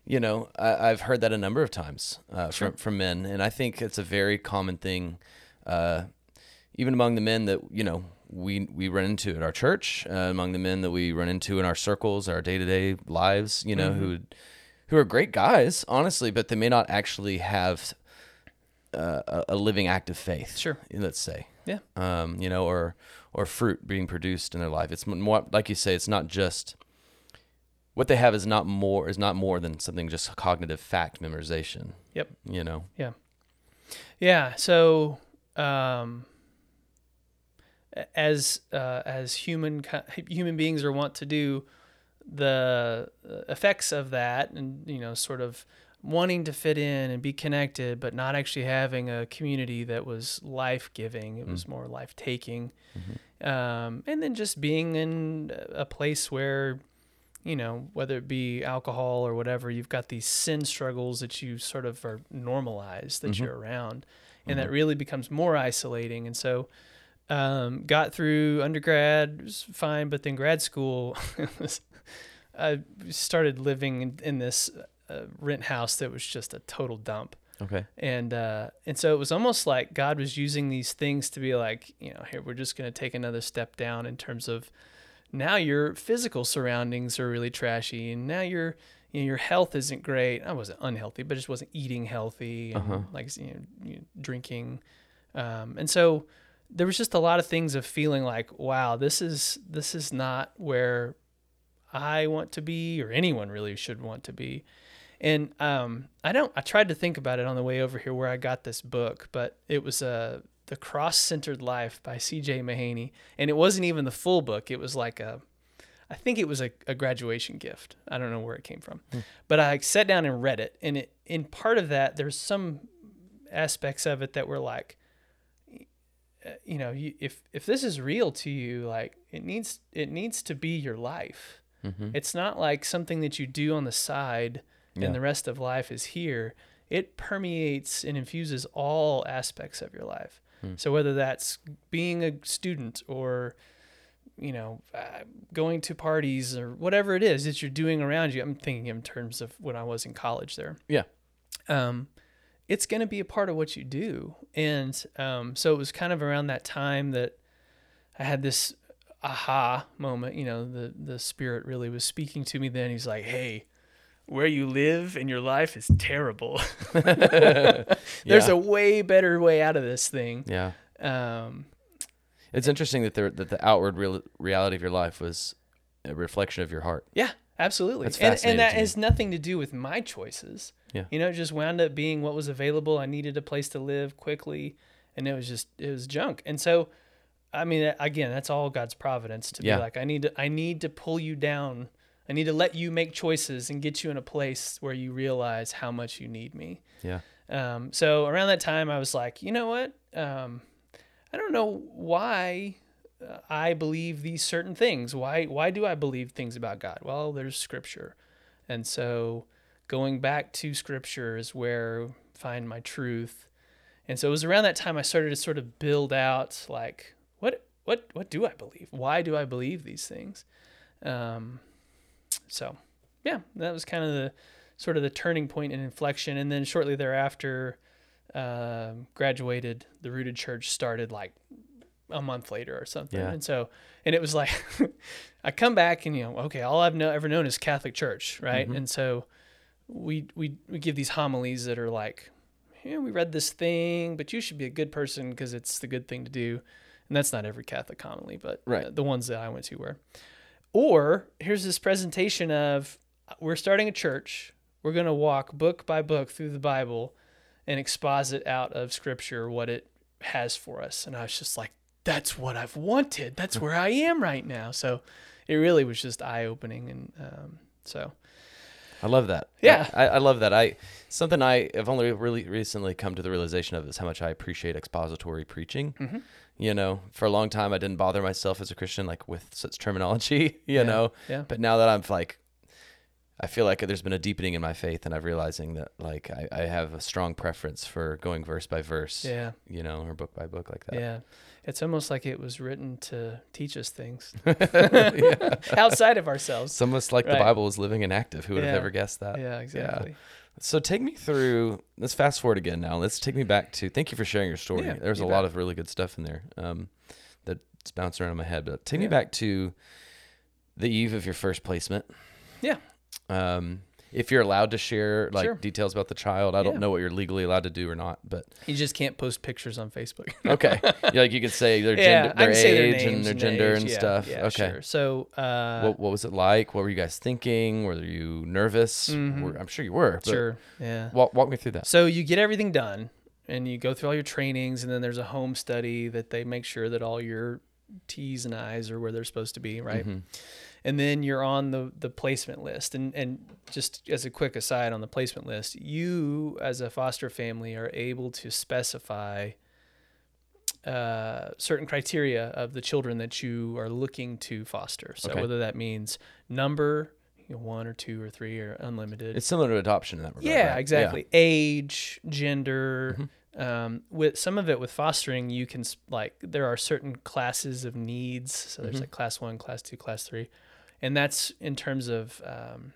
you know I, I've heard that a number of times uh, Sure. from from men, and I think it's a very common thing, uh, even among the men that you know we we run into at our church, uh, among the men that we run into in our circles, our day to day lives. You know, Mhm. who who are great guys, honestly, but they may not actually have uh, a, a living active faith Sure. let's say Yeah. um you know or or fruit being produced in their life it's more like you say it's not just what they have is not more is not more than something just cognitive fact memorization Yep. you know Yeah. Yeah. So, um, as uh, as human human beings are wont to do, the uh, effects of that, and you know, sort of wanting to fit in and be connected, but not actually having a community that was life giving. It was more life taking, um, and then just being in a place where. You know, whether it be alcohol or whatever, you've got these sin struggles that you sort of are normalized that Mhm. you're around and that really becomes more isolating. And so, um, got through undergrad, was fine, but then grad school, I started living in, in this uh, rent house that was just a total dump. okay And uh, and so it was almost like God was using these things to be like, you know, here we're just going to take another step down in terms of now your physical surroundings are really trashy, and now your you know, your health isn't great. I wasn't unhealthy, but just wasn't eating healthy and Uh-huh. like you know, you know, drinking, um, and so there was just a lot of things of feeling like, wow, this is this is not where I want to be, or anyone really should want to be. And um, I don't. I tried to think about it on the way over here where I got this book, but it was uh, the Cross-Centered Life by C.J. Mahaney, and it wasn't even the full book. It was like a, I think it was a, a graduation gift. I don't know where it came from, but I sat down and read it, and it in part of that there's some aspects of it that were like, uh, you know, you, if if this is real to you, like it needs it needs to be your life. Mm-hmm. It's not like something that you do on the side Yeah. and the rest of life is here. It permeates and infuses all aspects of your life. Hmm. So whether that's being a student or you know, uh, going to parties or whatever it is that you're doing around you. I'm thinking in terms of when I was in college there. Yeah. Um, it's going to be a part of what you do. And um, so it was kind of around that time that I had this aha moment. You know, the, the spirit really was speaking to me then. He's like, hey, where you live and your life is terrible. There's Yeah. a way better way out of this thing. Yeah. Um, It's interesting that the that the outward real, reality of your life was a reflection of your heart. Yeah, absolutely. That's and fascinating and that has nothing to do with my choices. Yeah. You know, it just wound up being what was available. I needed a place to live quickly, and it was just it was junk. And so, I mean, again, that's all God's providence to Yeah. be like, I need to I need to pull you down. I need to let you make choices and get you in a place where you realize how much you need me. Yeah. Um, so around that time, I was like, you know what? Um, I don't know why uh, I believe these certain things. Why? Why do I believe things about God? Well, there's Scripture, and so going back to Scripture is where I find my truth. And so it was around that time I started to sort of build out like what what what do I believe? Why do I believe these things? Um, so yeah, that was kind of the sort of the turning point and inflection. And then shortly thereafter, um, graduated. The Rooted Church started like a month later or something. Yeah. And so, and it was like, I come back and you know, okay, all I've know, ever known is Catholic Church, right? Mhm. And so, we we we give these homilies that are like, yeah, we read this thing, but you should be a good person because it's the good thing to do. And that's not every Catholic homily, but Right. uh, the ones that I went to were. Or here's this presentation of we're starting a church. We're going to walk book by book through the Bible and exposit out of Scripture what it has for us. And I was just like, that's what I've wanted. That's where I am right now. So it really was just eye opening. And um, so, I love that. Yeah. I, I love that. I something I have only really recently come to the realization of is how much I appreciate expository preaching. Mhm. You know, for a long time I didn't bother myself as a Christian like with such terminology. You Yeah. know, yeah. but now that I'm like, I feel like there's been a deepening in my faith, and I'm realizing that like I, I have a strong preference for going verse by verse. Yeah. You know, or book by book like that. Yeah. It's almost like it was written to teach us things outside of ourselves. It's almost like the Bible is living and active. Who would have ever guessed that? Yeah, exactly. So take me through. Let's fast forward again now. Let's take me back to. Thank you for sharing your story. Yeah, There's a you lot of really good stuff in there um, that's bouncing around in my head. But take me back to the eve of your first placement. Yeah. Um, if you're allowed to share like Sure. details about the child, I don't know what you're legally allowed to do or not. But You just can't post pictures on Facebook. okay, yeah, like you could say their yeah, gender, their can their age, and their gender age. and Yeah, stuff. Yeah, okay. Sure. So, uh, What, what was it like? What were you guys thinking? Were you nervous? Mhm. Were- I'm sure you were. Sure. Yeah. Walk, walk me through that. So you get everything done and you go through all your trainings and then there's a home study that they make sure that all your T's and I's are where they're supposed to be, right? Mhm. And then you're on the the placement list. And and just as a quick aside on the placement list, you as a foster family are able to specify uh, certain criteria of the children that you are looking to foster. So Okay. whether that means number, you know, one or two or three or unlimited. It's similar to adoption in that regard. Yeah, right? exactly. Age, gender. Mhm. Um, with some of it with fostering, you can like there are certain classes of needs. So there's Mhm. like class one, class two, class three, and that's in terms of um,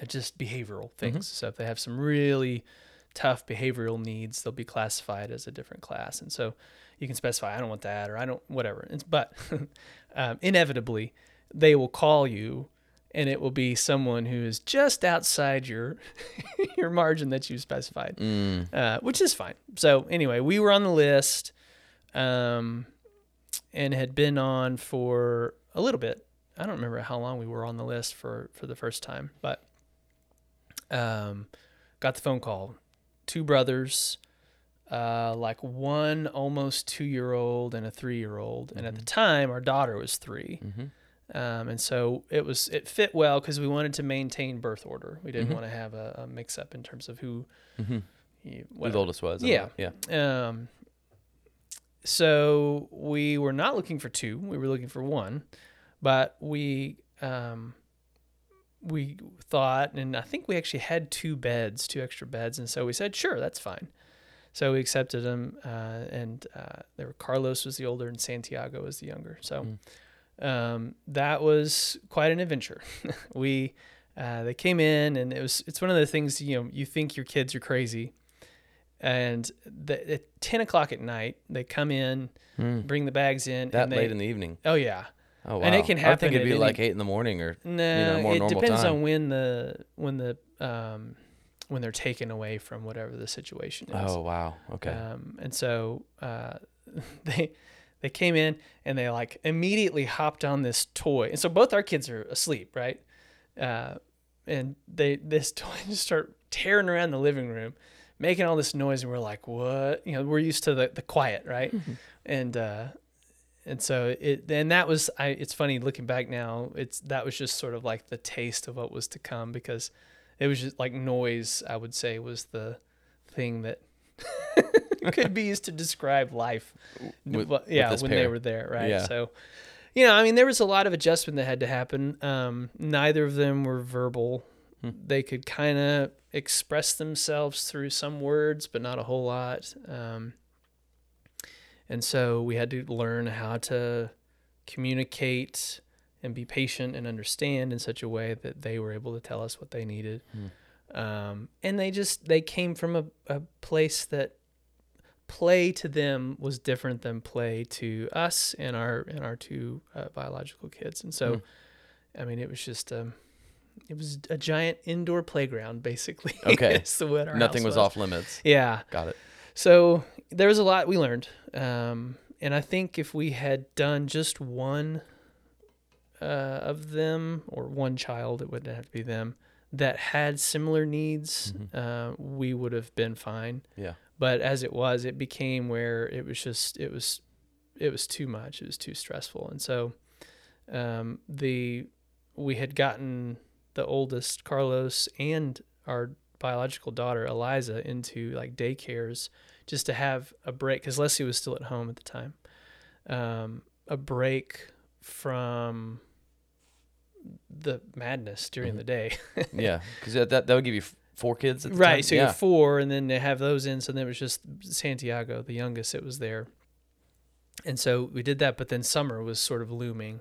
uh, just behavioral things. So if they have some really tough behavioral needs, they'll be classified as a different class, and so you can specify I don't want that or I don't whatever. It's, but um, inevitably, they will call you and it will be someone who is just outside your your margin that you specified, Mm. uh, which is fine. So anyway, we were on the list, um, and had been on for a little bit. I don't remember how long we were on the list for for the first time, but um, got the phone call. Two brothers, uh, like one almost two year old and a three year old, and at the time our daughter was 3 Mhm. um, and so it was it fit well because we wanted to maintain birth order. We didn't Mhm. want to have a, a mix up in terms of who, Mhm. you, Who the oldest was? Yeah. Yeah. Um, so we were not looking for two. We were looking for one, but we um, we thought, and I think we actually had two beds, two extra beds, and so we said, sure, that's fine. So we accepted them, uh, and uh, there were Carlos was the older, and Santiago was the younger. So um, that was quite an adventure. we uh, they came in, and it was it's one of the things you know you think your kids are crazy, and the, at ten o'clock at night they come in, bring the bags in, That and they, late in the evening. oh yeah, Oh wow. And it can happen. I think it'd be any- like eight in the morning or no, more it normal depends time. on when the when the um when they're taken away from whatever the situation is. Oh wow. Okay. Um, and so uh, they they came in and they like immediately hopped on this toy. And so both our kids are asleep, right? Uh, and they this toy just start tearing around the living room, making all this noise, and we're like, "What?" You know, we're used to the the quiet, right? And uh, and so it and that was I. It's funny looking back now. It's that was just sort of like the taste of what was to come because it was just like noise. I would say was the thing that could be used to describe life. With- with yeah, this when pair. they were there, right? Yeah. So, you know, I mean, there was a lot of adjustment that had to happen. Um, neither of them were verbal. Hmm. They could kind of express themselves through some words, but not a whole lot. Um, and so we had to learn how to communicate and be patient and understand in such a way that they were able to tell us what they needed. Um, and they just they came from a, a place that play to them was different than play to us and our and our two uh, biological kids. And so, I mean, it was just um, it was a giant indoor playground, basically. Okay. The what our Nothing house was off limits. Yeah. Got it. So there was a lot we learned, um, and I think if we had done just one uh, of them or one child, it wouldn't have to be them that had similar needs, uh, we would have been fine. Yeah. But as it was, it became where it was just it was it was too much. It was too stressful, and so um, the we had gotten the oldest Carlos and our biological daughter Eliza into like daycares just to have a break because Leslie was still at home at the time. Um, a break from the madness during the day. Yeah. Because that, that that would give you four kids. At the right. Time? So you yeah. have four, and then they have those in. So then it was just Santiago, the youngest, that was there. And so we did that, but then summer was sort of looming.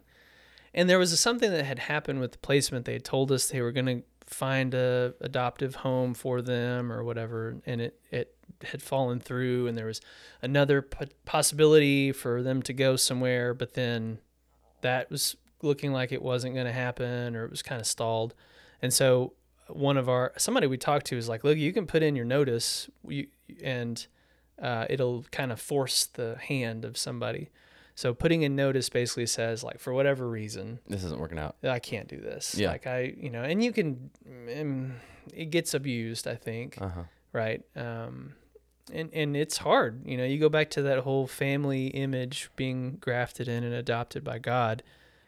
And there was something that had happened with the placement. They had told us they were going to find a adoptive home for them or whatever, and it it had fallen through. And there was another p- possibility for them to go somewhere, but then that was looking like it wasn't going to happen, or it was kind of stalled. And so one of our somebody we talked to was like, "Look, you can put in your notice, you, and uh, it'll kind of force the hand of somebody." So putting in notice basically says like, for whatever reason, This isn't working out. I can't do this. Yeah. Like I, you know, and you can, mm, it gets abused, I think, Uh huh. right? Um, and and it's hard. You know, you go back to that whole family image being grafted in and adopted by God.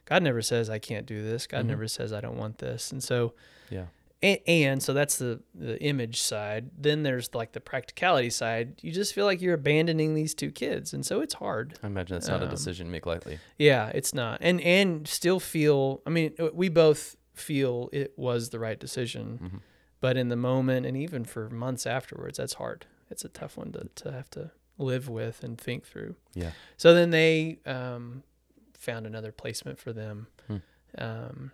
God never says I can't do this. God Mhm. never says I don't want this. And so, Yeah. and, and so that's the the image side. Then there's like the practicality side. You just feel like you're abandoning these two kids, and so it's hard. I imagine it's not a Um, decision to make lightly. Yeah, it's not. And and still feel. I mean, uh, we both feel it was the right decision, Mhm. but in the moment and even for months afterwards, that's hard. It's a tough one to to have to live with and think through. Yeah. So then they um, found another placement for them. Hmm. Um,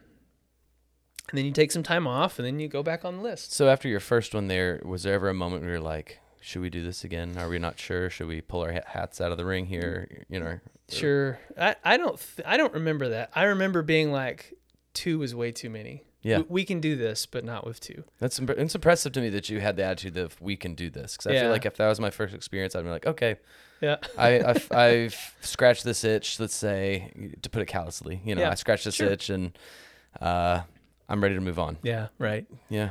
and then you take some time off, and then you go back on the list. So after your first one there, was there ever a moment where you're like, should we do this again? Are we not sure? Should we pull our hats out of the ring here? You know. Sure, I, I don't th- I don't remember that. I remember being like, two was way too many. Yeah. we, we can do this, but not with two. That's imp- it's impressive to me that you had the attitude of we can do this because I Yeah. feel like if that was my first experience, I'd be like, okay, Yeah. I, I've, I've scratched this itch. Let's say to put it callously, you know, Yeah, I scratched this sure. itch and uh, I'm ready to move on. Yeah, right. Yeah.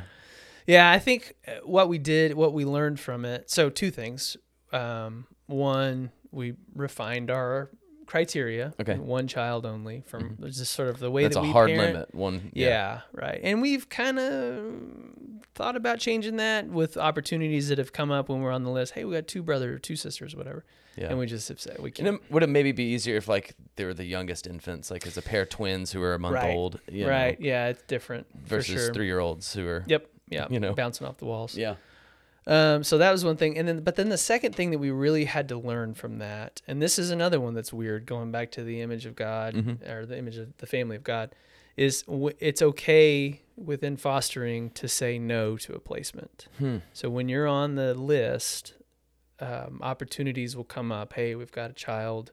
Yeah, I think uh, what we did, what we learned from it. So two things. Um, one, we refined our criteria. Okay. Mm-hmm. One child only from just sort of the way That's that a hard parent. limit. One. Yeah. right. And we've kind of thought about changing that with opportunities that have come up when we're on the list. Hey, we got two brothers two sisters, whatever, Yeah. and we just have said we can't. it, would it maybe be easier if like they were the youngest infants, like as a pair of twins who are a month Right. old, you know, right? Yeah, it's different versus sure. three year olds who are Yep. Yeah. you know. bouncing off the walls. yeah. Um, so that was one thing, and then but then the second thing that we really had to learn from that, and this is another one that's weird, going back to the image of God Mhm. or the image of the family of God, is w- it's okay within fostering to say no to a placement. Hmm. So when you're on the list, um, opportunities will come up. Hey, we've got a child.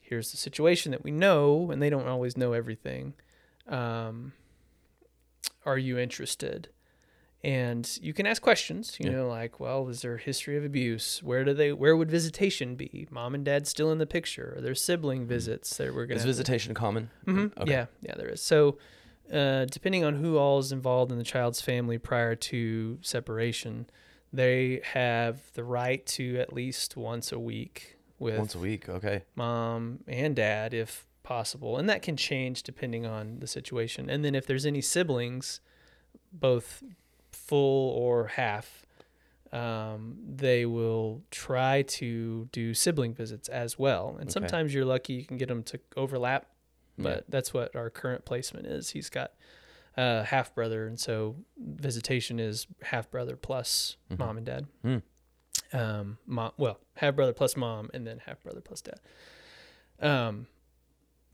Here's the situation that we know, and they don't always know everything. Um, are you interested? And you can ask questions. You Yeah. know, like, well, is there a history of abuse? Where do they? Where would visitation be? Mom and dad still in the picture? Are there sibling visits that we're gonna? Is visitation common? hmm Okay. Yeah, yeah, there is. So, uh, depending on who all is involved in the child's family prior to separation, they have the right to at least once a week with Once a week. Okay. mom and dad, if possible, and that can change depending on the situation. And then if there's any siblings, both full or half. Um, they will try to do sibling visits as well, and Okay. sometimes you're lucky you can get them to overlap Yeah. but that's what our current placement is. He's got uh, half brother, and so visitation is half brother plus Mhm. mom and dad. Hmm. Um, mom, well, half brother plus mom, and then half brother plus dad. Um,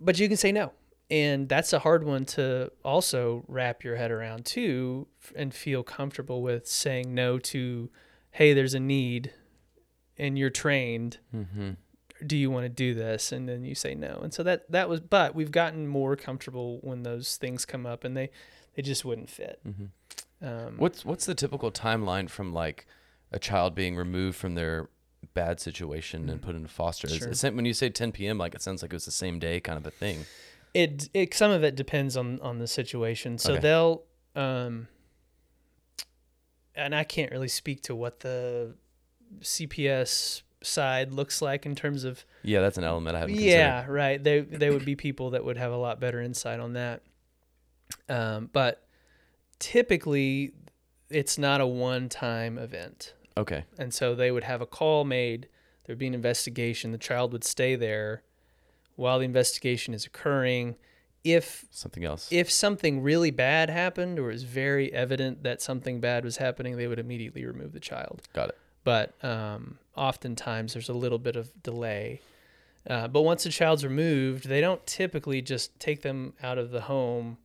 but you can say no, and that's a hard one to also wrap your head around too, and feel comfortable with saying no to. Hey, there's a need, and you're trained Mm-hmm. do you want to do this and then you say no and so that that was but we've gotten more comfortable when those things come up and they they just wouldn't fit Mm-hmm. um What's what's the typical timeline from like a child being removed from their bad situation and put into foster? Is Mm. Sure. it, when you say 10 p.m., like it sounds like it was the same day kind of a thing. It, it some of it depends on on the situation. So Okay. they'll um and i can't really speak to what the cps side looks like in terms of Yeah, that's an element I haven't yeah right. They they would be people that would have a lot better insight on that. Um but typically it's not a one time event. Considered. Okay. And so they would have a call made, there would be an investigation, the child would stay there while the investigation is occurring. If Something else. if something really bad happened or is very evident that something bad was happening, they would immediately remove the child. Got it. But um, oftentimes there's a little bit of delay. Uh, but once the child's removed, they don't typically just take them out of the home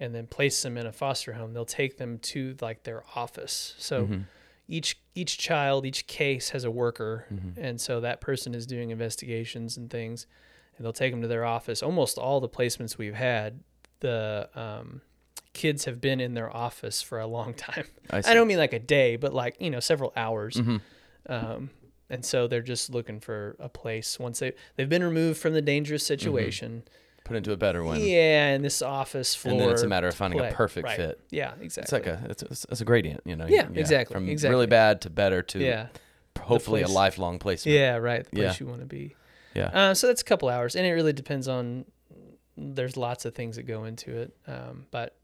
and then place them in a foster home. They'll take them to like their office. So Mhm. each each child, each case has a worker, Mhm. and so that person is doing investigations and things, and they'll take them to their office. Almost all the placements we've had, the um, kids have been in their office for a long time. I, I, don't mean like a day, but like you know several hours. Mhm. Um, and so they're just looking for a place once they they've been removed from the dangerous Mm-hmm. situation. Put into a better one. Yeah, in this office floor. And then it's a matter of finding play. a perfect Right. fit. Yeah, exactly. It's like a it's, a it's a gradient, you know. Yeah, exactly, From exactly. really bad to better to yeah, hopefully a lifelong placement. yeah, right. The place Yeah. you want to be. Yeah. Uh, so that's a couple hours, and it really depends on. There's lots of things that go into it, um, but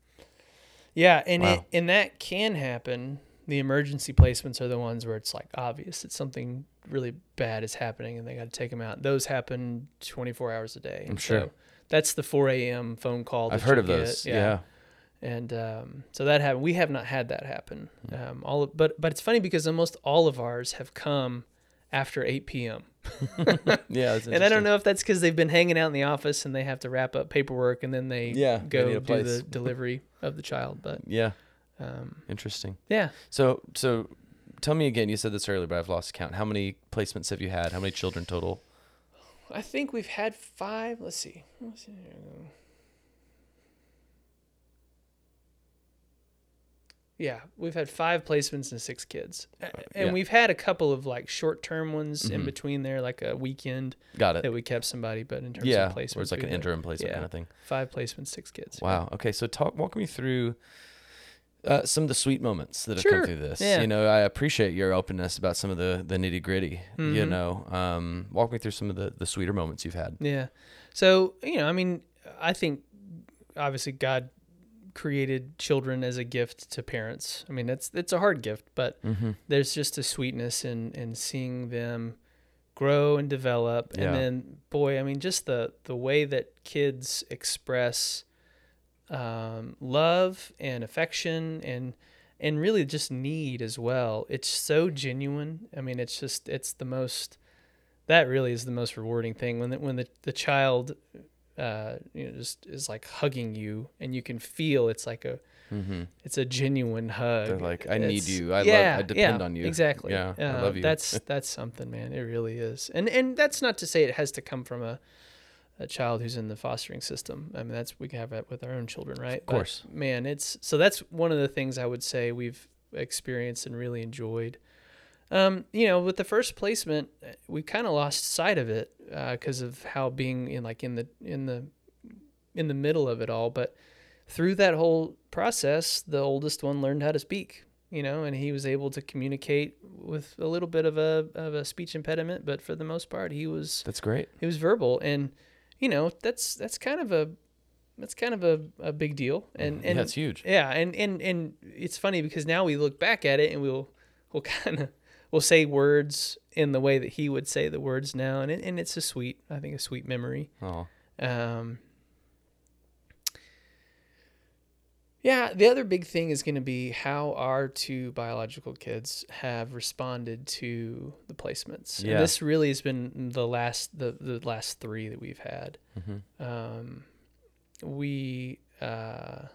yeah, and it, and that can happen. The emergency placements are the ones where it's like obvious that something really bad is happening, and they got to take them out. Those happen 24 hours a day. I'm sure. So that's the 4 a.m. phone call. I've heard of those. get. Yeah. and um, so that happened. We have not had that happen. Um, all of, but but it's funny because almost all of ours have come after 8 p.m. Yeah. And I don't know if that's because they've been hanging out in the office and they have to wrap up paperwork and then they Yeah, go do the delivery of the child. But Yeah. um, Interesting. yeah, So so tell me again, you said this earlier, but I've lost count. How many placements have you had? How many children total? I think we've had five. Let's see. Let's see. Yeah, we've had five placements and six kids, and yeah. we've had a couple of like short-term ones in Mhm. between there, like a weekend Got it. that we kept somebody. But in terms Yeah. of placements, Where it's like an interim placement yeah. kind of thing. five placements, six kids. Wow. Okay. So talk, walk me through uh, some of the sweet moments that have Sure. come through this. Yeah. You know, I appreciate your openness about some of the the nitty gritty. You Mhm. know, um, walk me through some of the the sweeter moments you've had. Yeah. So, you know, I mean, I think obviously God created children as a gift to parents. I mean, it's it's a hard gift, but Mm-hmm. there's just a sweetness in in seeing them grow and develop Yeah. and then boy i mean just the the way that kids express um, love and affection and and really just need as well it's so genuine i mean it's just it's the most that really is the most rewarding thing when the, when the, the child uh, you know just is like hugging you and you can feel it's like a Mm-hmm. it's a genuine hug. They're like, "I need you. I love- I depend yeah, on you. Exactly. Yeah, I Uh, love you." That's that's something, man. It really is. And and that's not to say it has to come from a a child who's in the fostering system. I mean, that's we can have that with our own children, right? Of course. man. It's so that's one of the things I would say we've experienced and really enjoyed. Um, you know, with the first placement, we kind of lost sight of it because of how being in like in the in the in the middle of it all. But through that whole process, the oldest one learned how to speak. You know, and he was able to communicate with a little bit of a of a speech impediment, but for the most part, he was That's great. he was verbal, and you know that's that's kind of a that's kind of a, a big deal. And and yeah, it's huge. yeah, and and and it's funny because now we look back at it and we'll we'll kind of we'll say words in the way that he would say the words now, and it, and it's a sweet I think a sweet memory. Oh, Um, yeah, the other big thing is going to be how our two biological kids have responded to the placements. Yeah. And this really has been the last the, the last three that we've had. mm-hmm. Um, we uh,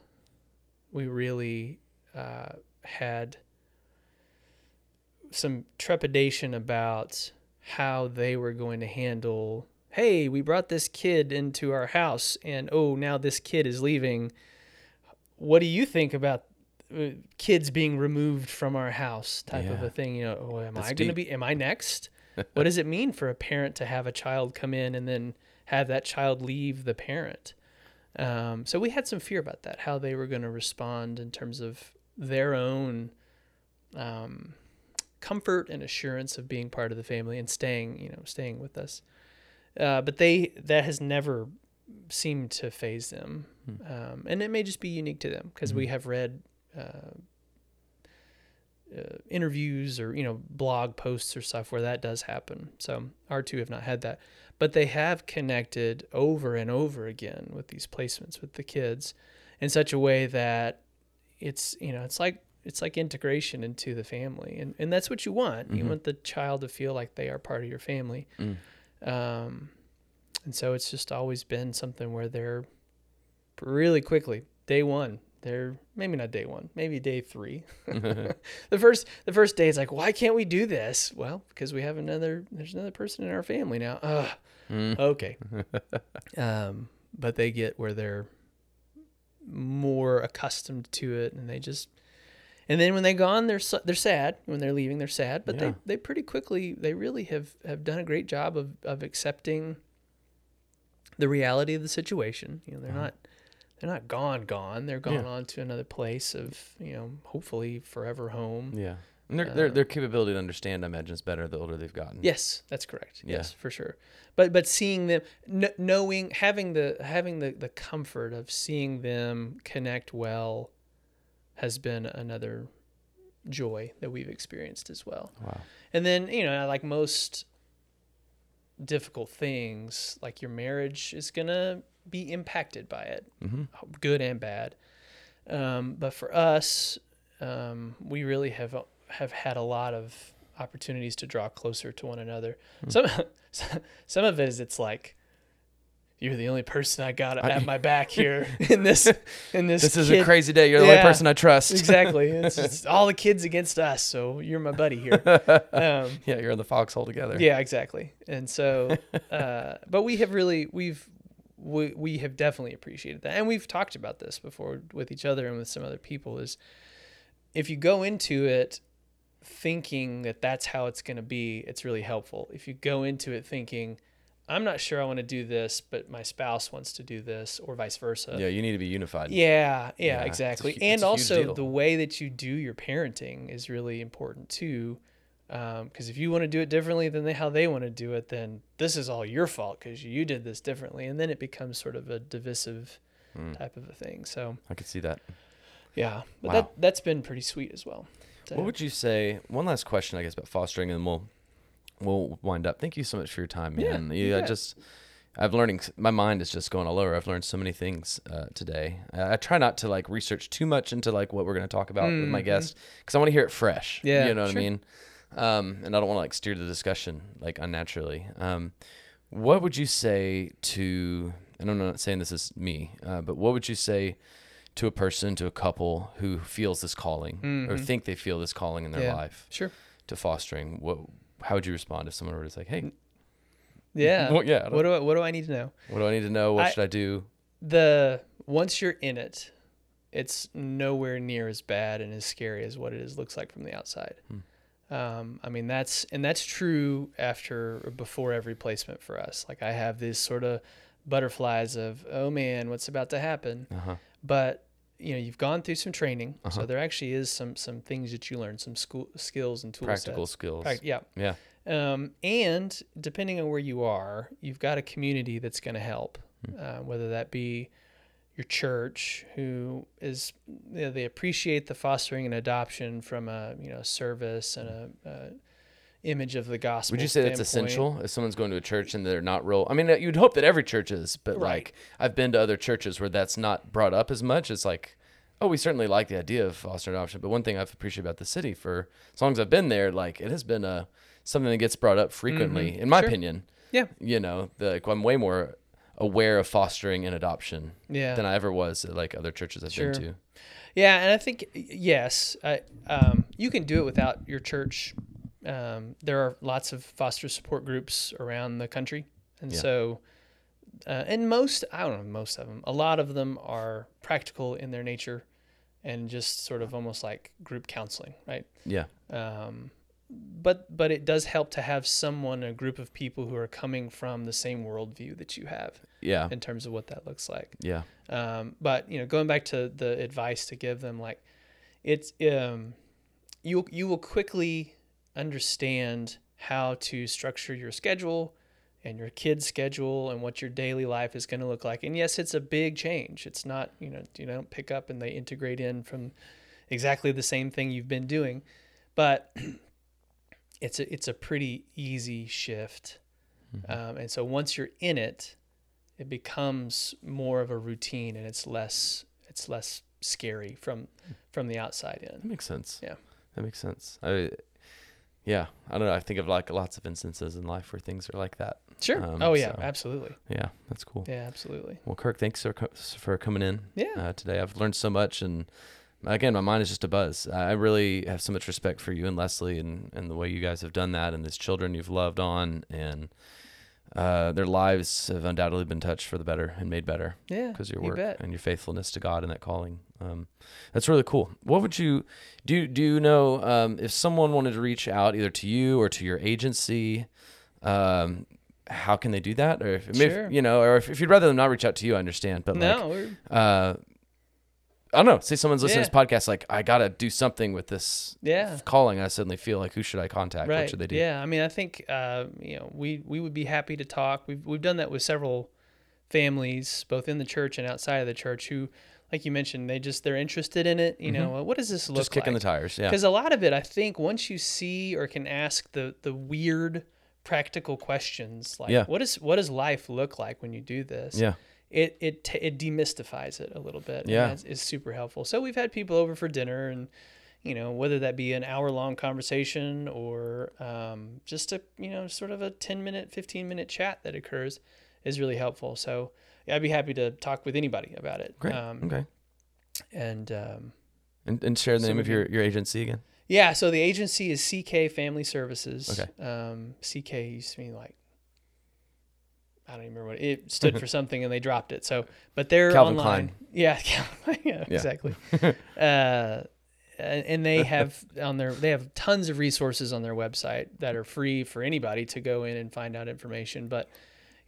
we really uh, had some trepidation about how they were going to handle hey we brought this kid into our house and oh now this kid is leaving. What do you think about uh, kids being removed from our house? type of a thing you know oh, am That's i going to be am i next? What does it mean for a parent to have a child come in and then have that child leave the parent? Um, so we had some fear about that how they were going to respond in terms of their own um, comfort and assurance of being part of the family and staying you know staying with us. Uh, but they that has never seemed to faze them. Um, and it may just be unique to them because we Mhm. have read uh, uh, interviews or you know blog posts or stuff where that does happen. So our two have not had that. But they have connected over and over again with these placements with the kids in such a way that it's you know it's like it's like integration into the family and, and that's what you want you Mhm. want the child to feel like they are part of your family Mm. um, and so it's just always been something where they're really quickly day one they're maybe not day one maybe day three the first the first day is like why can't we do this well because we have another there's another person in our family now Ugh. Mm. okay um, but they get where they're more accustomed to it and they just and then when they're gone they're they're sad when they're leaving they're sad but Yeah. they they pretty quickly they really have have done a great job of of accepting the reality of the situation you know they're Uh-huh. not they're not gone gone they're gone Yeah. on to another place of you know hopefully forever home Yeah. And their, their, Uh, their capability to understand, I imagine, is better the older they've gotten. Yes, that's correct. Yeah. Yes, for sure. But but seeing them, kn- knowing, having the having the the comfort of seeing them connect well, has been another joy that we've experienced as well. Wow. And then you know, like most difficult things, like your marriage is gonna be impacted by it, Mm-hmm. good and bad. Um, but for us, um, we really have have had a lot of opportunities to draw closer to one another. Hmm. Some some of it is it's like you're the only person I got I- at my back here in this in this. This is kid- a crazy day. You're the only person I trust. exactly. It's, it's all the kids against us, so you're my buddy here. Um, yeah, you're in the foxhole together. yeah, exactly. And so, uh, but we have really, we've, we, we have definitely appreciated that. And we've talked about this before with each other and with some other people is if you go into it thinking that that's how it's going to be, it's really helpful. If you go into it thinking, I'm not sure I want to do this, but my spouse wants to do this or vice versa. Yeah, you need to be unified. Yeah, Yeah, yeah, exactly. and it's a huge also the way that you do your parenting is really important too. Because if you want to do it differently than they, how they want to do it, then this is all your fault because you did this differently, and then it becomes sort of a divisive Mm. type of a thing. So I could see that. yeah, but Wow. that that's been pretty sweet as well. What would you say? One last question, I guess, about fostering, and we'll we'll wind up. Thank you so much for your time, Yeah, man. you You, I just I've learning. My mind is just going all over. I've learned so many things uh, today. I, I try not to like research too much into like what we're going to talk about with my Mhm. guest because I want to hear it fresh. Yeah, you know what sure. I mean. Um, and I don't want to like steer the discussion like unnaturally. Um, what would you say to? And I'm not saying this is me, uh, but what would you say to a person, to a couple who feels this calling or Mhm. think they feel this calling in their Yeah. life? Sure. to fostering, what how would you respond if someone were to like, hey, Yeah. well, yeah, What do I, what do I need to know? what do I need to know? What I- should I do? the once you're in it, it's nowhere near as bad and as scary as what it is looks like from the outside. Hmm. Um, I mean that's and that's true after or before every placement for us. Like I have these sort of butterflies of oh man, what's about to happen? Uh huh. But you know you've gone through some training, Uh-huh. so there actually is some some things that you learn, some school skills and tools. Practical skills. Prac- yeah. Yeah. Um, and depending on where you are, you've got a community that's going to help, Hmm. uh, whether that be your church, who is you know, they appreciate the fostering and adoption from a you know service and a, a image of the gospel. Would you say that's standpoint. essential if someone's going to a church and they're not real? I mean, uh, you'd hope that every church is, but Right. like I've been to other churches where that's not brought up as much. It's like, oh, we certainly like the idea of foster adoption, but one thing I've appreciated about the city for as long as I've been there, like it has been a something that gets brought up frequently, in my Mm-hmm. Sure. opinion. Yeah. You know, the, like, I'm way more aware of fostering and adoption Yeah. than I ever was at like other churches I've Sure. been to. Yeah, and I think yes, I, um, you can do it without your church. Um, there are lots of foster support groups around the country, and Yeah. so, uh, and most I don't know most of them. A lot of them are practical in their nature, and just sort of almost like group counseling, right? Yeah. Um, but but it does help to have someone, a group of people who are coming from the same worldview that you have Yeah. in terms of what that looks like. Yeah. Um, but you know, going back to the advice to give them, like it's um, you you will quickly understand how to structure your schedule and your kid's schedule and what your daily life is going to look like. And yes, it's a big change. It's not you know you don't pick up and they integrate in from exactly the same thing you've been doing, but it's a it's a pretty easy shift. Um, and so once you're in it, it becomes more of a routine and it's less it's less scary from from the outside in. That makes sense. Yeah. That makes sense. I, yeah, I don't know. I think of like lots of instances in life where things are like that. Sure. Um, oh yeah, so- absolutely. Yeah, that's cool. Yeah, absolutely. Well, Kirk, thanks for, co- for coming in Yeah. uh, today. I've learned so much, and again, my mind is just a buzz. I really have so much respect for you and Leslie, and and the way you guys have done that, and these children you've loved on, and uh, their lives have undoubtedly been touched for the better and made better Yeah. because your you work bet. and your faithfulness to God and that calling. Um, that's really cool. What would you do? Do you know um, if someone wanted to reach out either to you or to your agency? Um, how can they do that? Or if, Sure. you know, or if, if you'd rather them not reach out to you, I understand. But like, no, we're, uh, I don't know. Say someone's listening to this podcast, like I gotta do something with this yeah. calling. I suddenly feel like, who should I contact? Right. What should they do? Yeah. I mean, I think uh, you know we we would be happy to talk. We've we've done that with several families, both in the church and outside of the church, who, like you mentioned, they just they're interested in it. You know, what does this look Mm-hmm. Just kicking like? the tires. Yeah. because a lot of it i think once you see or can ask the the weird practical questions like Yeah. what is what does life look like when you do this Yeah. It it it demystifies it a little bit Yeah. that's- it's super helpful so we've had people over for dinner and you know whether that be an hour long conversation or um, just a you know sort of a 10 minute 15 minute chat that occurs is really helpful so yeah, i'd be happy to talk with anybody about it Great. um, okay. and um, And, and share the so name of your, your agency again. Yeah, so the agency is CK Family Services. Okay. Um, CK used to mean like I don't even remember what it stood for something, and they dropped it. So, but they're Calvin online. Klein. Yeah, Calvin yeah, Yeah. exactly. uh, and and they have on their they have tons of resources on their website that are free for anybody to go in and find out information. But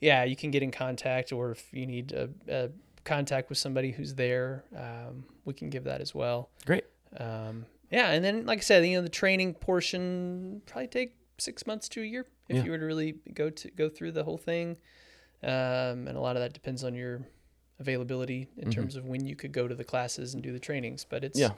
yeah, you can get in contact, or if you need a, a contact with somebody who's there, um, we can give that as well. Great. Um, yeah, and then like I said, you know, the training portion probably take six months to a year if Yeah. you were to really go to go through the whole thing. Um, and a lot of that depends on your availability in terms of when you could go to the classes and do the trainings. But it's Yeah.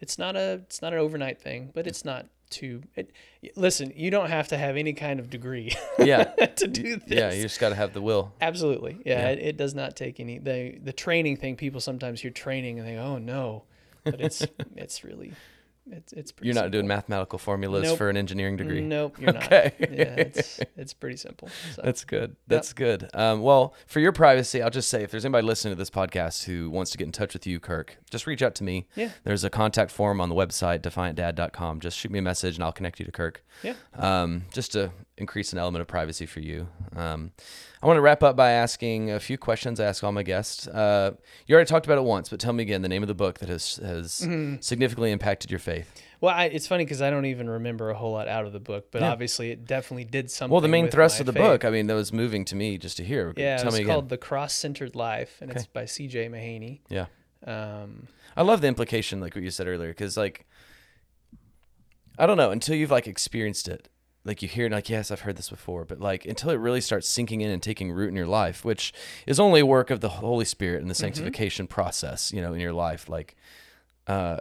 it's not a it's not an overnight thing, but it's not too. It, listen, you don't have to have any kind of degree Yeah. to do this. Yeah, you just got to have the will. Absolutely. Yeah, Yeah. It, it does not take any the the training thing. People sometimes hear training and they go, "Oh no," but it's it's really it's it's pretty. You're not doing simple. mathematical formulas Nope. for an engineering degree. Nope, you're not. Okay. Yeah, it's it's pretty simple. So. That's good. That's good. Um, well, for your privacy, I'll just say if there's anybody listening to this podcast who wants to get in touch with you, Kirk, just reach out to me. Yeah. There's a contact form on the website, defiantdad.com. Just shoot me a message and I'll connect you to Kirk. Yeah. Um, just to increase an element of privacy for you. Um, I want to wrap up by asking a few questions I ask all my guests. Uh, you already talked about it once, but tell me again the name of the book that has, has Mm-hmm. significantly impacted your faith. Well, I, it's funny because I don't even remember a whole lot out of the book, but Yeah. obviously it definitely did something. Well, the main thrust of the faith. book, I mean, that was moving to me just to hear. Yeah, tell it's me again. called The Cross Centered Life, and it's by C.J. Mahaney. yeah. Um, I love the implication, like what you said earlier, because like I don't know until you've like experienced it, like you hear it, like yes, I've heard this before, but like until it really starts sinking in and taking root in your life, which is only a work of the Holy Spirit and the sanctification process, you know, in your life. Like, uh,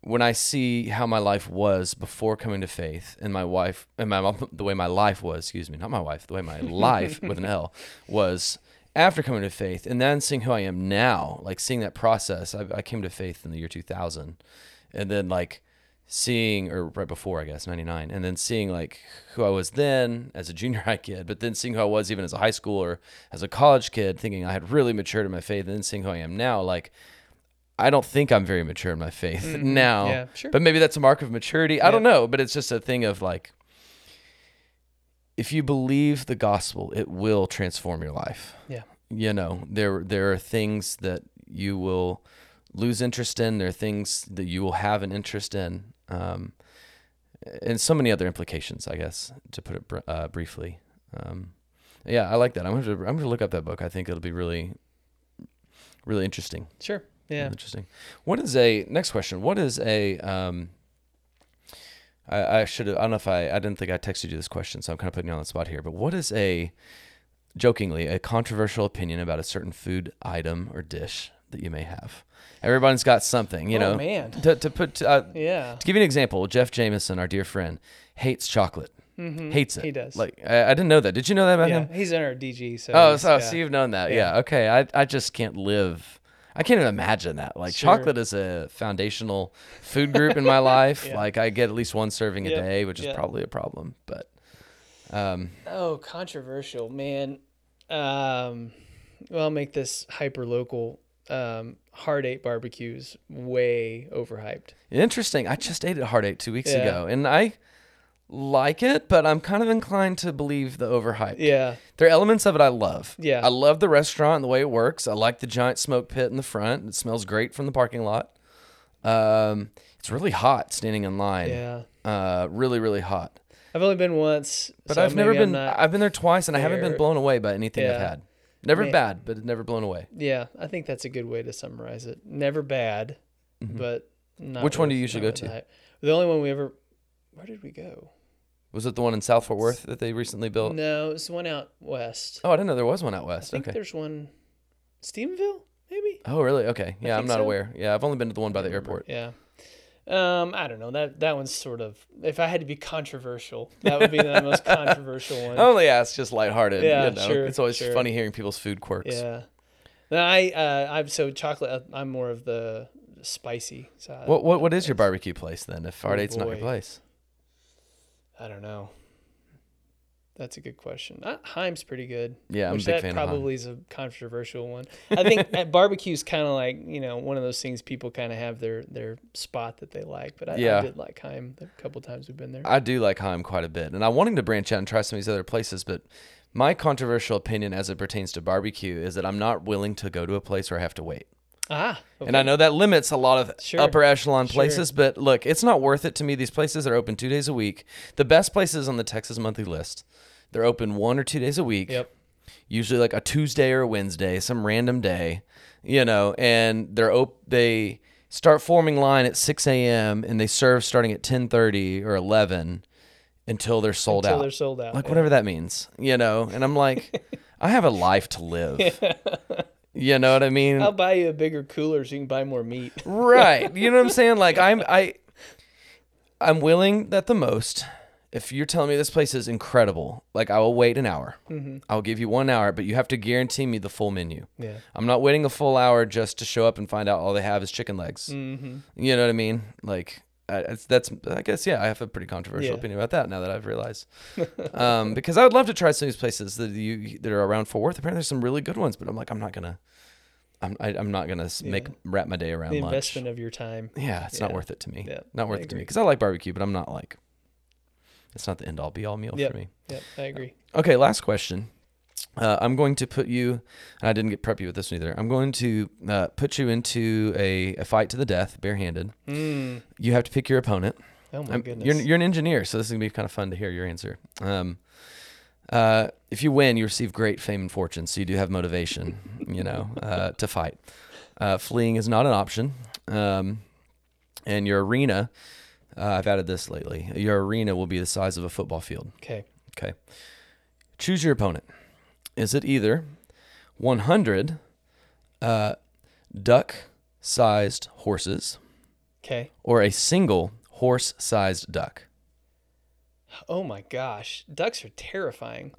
when I see how my life was before coming to faith, and my wife and my mom, the way my life was, excuse me, not my wife, the way my life with an L was after coming to faith, and then seeing who I am now, like seeing that process. I, I came to faith in the year 2000, and then like seeing, or right before, I guess, 99, and then seeing like who I was then as a junior high kid, but then seeing who I was even as a high schooler as a college kid, thinking I had really matured in my faith, and then seeing who I am now, like. I don't think I'm very mature in my faith now. Mm-hmm. Yeah, sure. But maybe that's a mark of maturity. I Yeah. don't know, but it's just a thing of like if you believe the gospel, it will transform your life. yeah. You know, there there are things that you will lose interest in, there are things that you will have an interest in. Um, and so many other implications, I guess, to put it br- uh, briefly. Um, yeah, I like that. I'm going to I'm going to look up that book. I think it'll be really really interesting. Sure. Yeah. Interesting. What is a next question? What is a um I, I should have I don't know if I I didn't think I texted you this question, so I'm kind of putting you on the spot here. But what is a jokingly a controversial opinion about a certain food item or dish that you may have? Everybody's got something, you Oh, know. man. To to put uh, Yeah. to give you an example, Jeff Jameson, our dear friend, hates chocolate. Hates it. Mm-hmm. He does. Like I, I didn't know that. Did you know that about Yeah. him? He's in our DG. So. Oh, so, yeah. so you've known that. Yeah. Yeah. Okay. I, I just can't live. I can't even imagine that. Like Sure. chocolate is a foundational food group in my life. Like I get at least one serving a day, which is probably a problem. But um, Oh, controversial, man. Um, well, I'll make this hyper local. Um, Hard Eight barbecues way overhyped. interesting. I just ate at Hard Eight two weeks Yeah. ago, and I like it, but I'm kind of inclined to believe the overhype. Yeah, There are elements of it I love. Yeah. I love the restaurant and the way it works. I like the giant smoke pit in the front. It smells great from the parking lot. Um, it's really hot standing in line. yeah. Uh, really, really hot. I've only been once, But so I've never been. I've been there twice, and I haven't been blown away by anything I've had. Never Man. bad, but never blown away. yeah, I think that's a good way to summarize it. Never bad, but not. Mm-hmm. Which one do you usually go to? the. The only one we ever. Where did we go? Was it the one in South Fort Worth that they recently built? No, it's the one out west. Oh, I didn't know there was one out I west. think Okay. there's one. Stephenville, maybe. Oh, really? Okay. Yeah, I'm not so. aware. Yeah, I've only been to the one by the airport. Yeah. Um, I don't know. That that one's sort of if I had to be controversial, that would be the most controversial one. I only ask just lighthearted. Yeah, you know? sure, It's always sure. funny hearing people's food quirks. Yeah. No, I uh, I'm so chocolate. uh, I'm more of the spicy side. What what what is your barbecue place then? If Fart Oh, not your place, I don't know. That's a good question. Uh, Heim's pretty good. Yeah, I'm a which big that fan probably is a controversial one. I think at barbecue's kind of like you know one of those things people kind of have their their spot that they like. But I, Yeah. I did like Heim a couple times we've been there. I do like Heim quite a bit, and I wanting to branch out and try some of these other places. But my controversial opinion, as it pertains to barbecue, is that I'm not willing to go to a place where I have to wait. ah, And I know that limits a lot of Sure. upper echelon Sure. places, but look, it's not worth it to me. These places are open two days a week. The best places on the Texas Monthly list, they're open one or two days a week. Yep. Usually like a Tuesday or a Wednesday, some random day, you know, and they're op- they start forming line at 6 a.m. and they serve starting at 10:30 or 11 until they're sold Until out. they're sold out. like yeah. whatever that means, you know. And I'm like, I have a life to live. you know what I mean? I'll buy you a bigger cooler so you can buy more meat. right. You know what I'm saying? Like I'm I I'm willing that the most if you're telling me this place is incredible, like I will wait an hour. Mm-hmm. I'll give you one hour, but you have to guarantee me the full menu. Yeah. I'm not waiting a full hour just to show up and find out all they have is chicken legs. Mm-hmm. You know what I mean? Like I, that's I guess yeah. I have a pretty controversial Yeah. opinion about that now that I've realized. um, because I would love to try some of these places that you that are around Fort Worth. Apparently, there's some really good ones, but I'm like I'm not gonna. I'm I, I'm not gonna s make wrap my day around The lunch. investment of your time. Yeah, it's not worth it to me. Yeah, not I worth it to me because I like barbecue, but I'm not like. It's not the end all be all meal Yep. for me. Yep, I agree. Okay, last question. Uh, I'm going to put you. and I didn't get prep you with this either. I'm going to uh, put you into a, a fight to the death, barehanded. Mm. You have to pick your opponent. Oh my I'm- goodness. You're, you're an engineer, so this is gonna be kind of fun to hear your answer. Um, uh, if you win, you receive great fame and fortune, so you do have motivation, you know, uh, to fight. Uh, fleeing is not an option, um, and your arena. Uh, I've added this lately. Your arena will be the size of a football field. okay. Okay. Choose your opponent. Is it either 100 uh, duck-sized horses Okay. or a single horse-sized duck? Oh my gosh. Ducks are terrifying.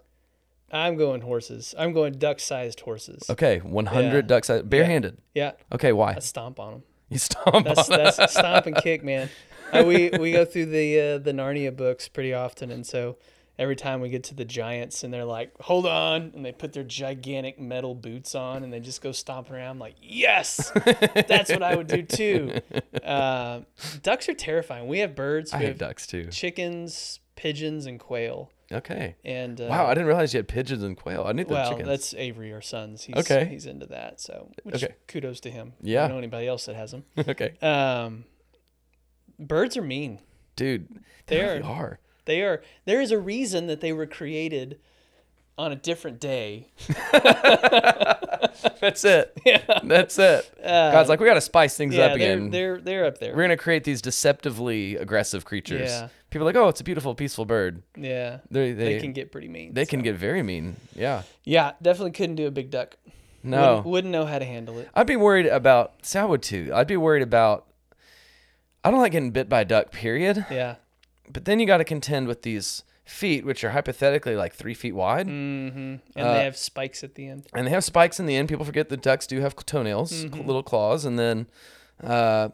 I'm going horses. I'm going duck-sized horses. Okay, 100 Yeah. ducks uh, barehanded. Yeah, Okay, why? I stomp on them. You stomp That's on that's stomp and kick, man. Uh, we we go through the uh, the Narnia books pretty often, and so every time we get to the giants, and they're like, "Hold on," and they put their gigantic metal boots on, and they just go stomping around. I'm like, "Yes, that's what I would do too." Uh, ducks are terrifying. We have birds. We hate have ducks too. chickens, pigeons, and quail. Okay. And uh, Wow, I didn't realize you had pigeons and quail. I knew the well, chickens. that's Avery, our son's. He's, Okay. he's into that. So, which Okay. kudos to him. Yeah. I don't know anybody else that has them. okay. Um, birds are mean. Dude, they They're- are. They are. There is a reason that they were created on a different day. That's it. Yeah. That's it. Uh, God's like, we got to spice things yeah, up they're again. they're they're up there. We're going to create these deceptively aggressive creatures. Yeah. People are like, oh, it's a beautiful, peaceful bird. yeah, They, they, they, can get pretty mean. they can get very mean. Yeah. Yeah, definitely couldn't do a big duck. No. wouldn't, wouldn't know how to handle it. I'd be worried about, see, I would too. I'd be worried about, I don't like getting bit by a duck, period. Yeah. But then you got to contend with these feet, which are hypothetically like three feet wide. Mm-hmm. And Uh, they have spikes at the end. And they have spikes in the end. People forget that ducks do have toenails, Mm-hmm. little claws. And then uh,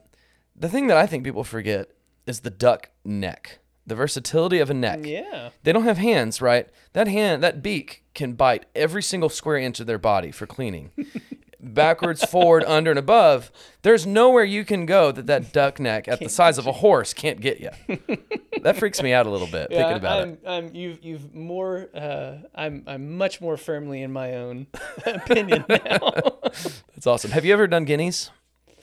the thing that I think people forget is the duck neck, the versatility of a neck. Yeah. They don't have hands, right? That hand, that beak can bite every single square inch of their body for cleaning. Backwards, forward, under, and above. There's nowhere you can go that that duck neck at the size of a horse can't get you. that freaks me out a little bit thinking about I'm, it. I'm, you've, you've more. Uh, I'm, I'm much more firmly in my own opinion now. That's awesome. Have you ever done guineas?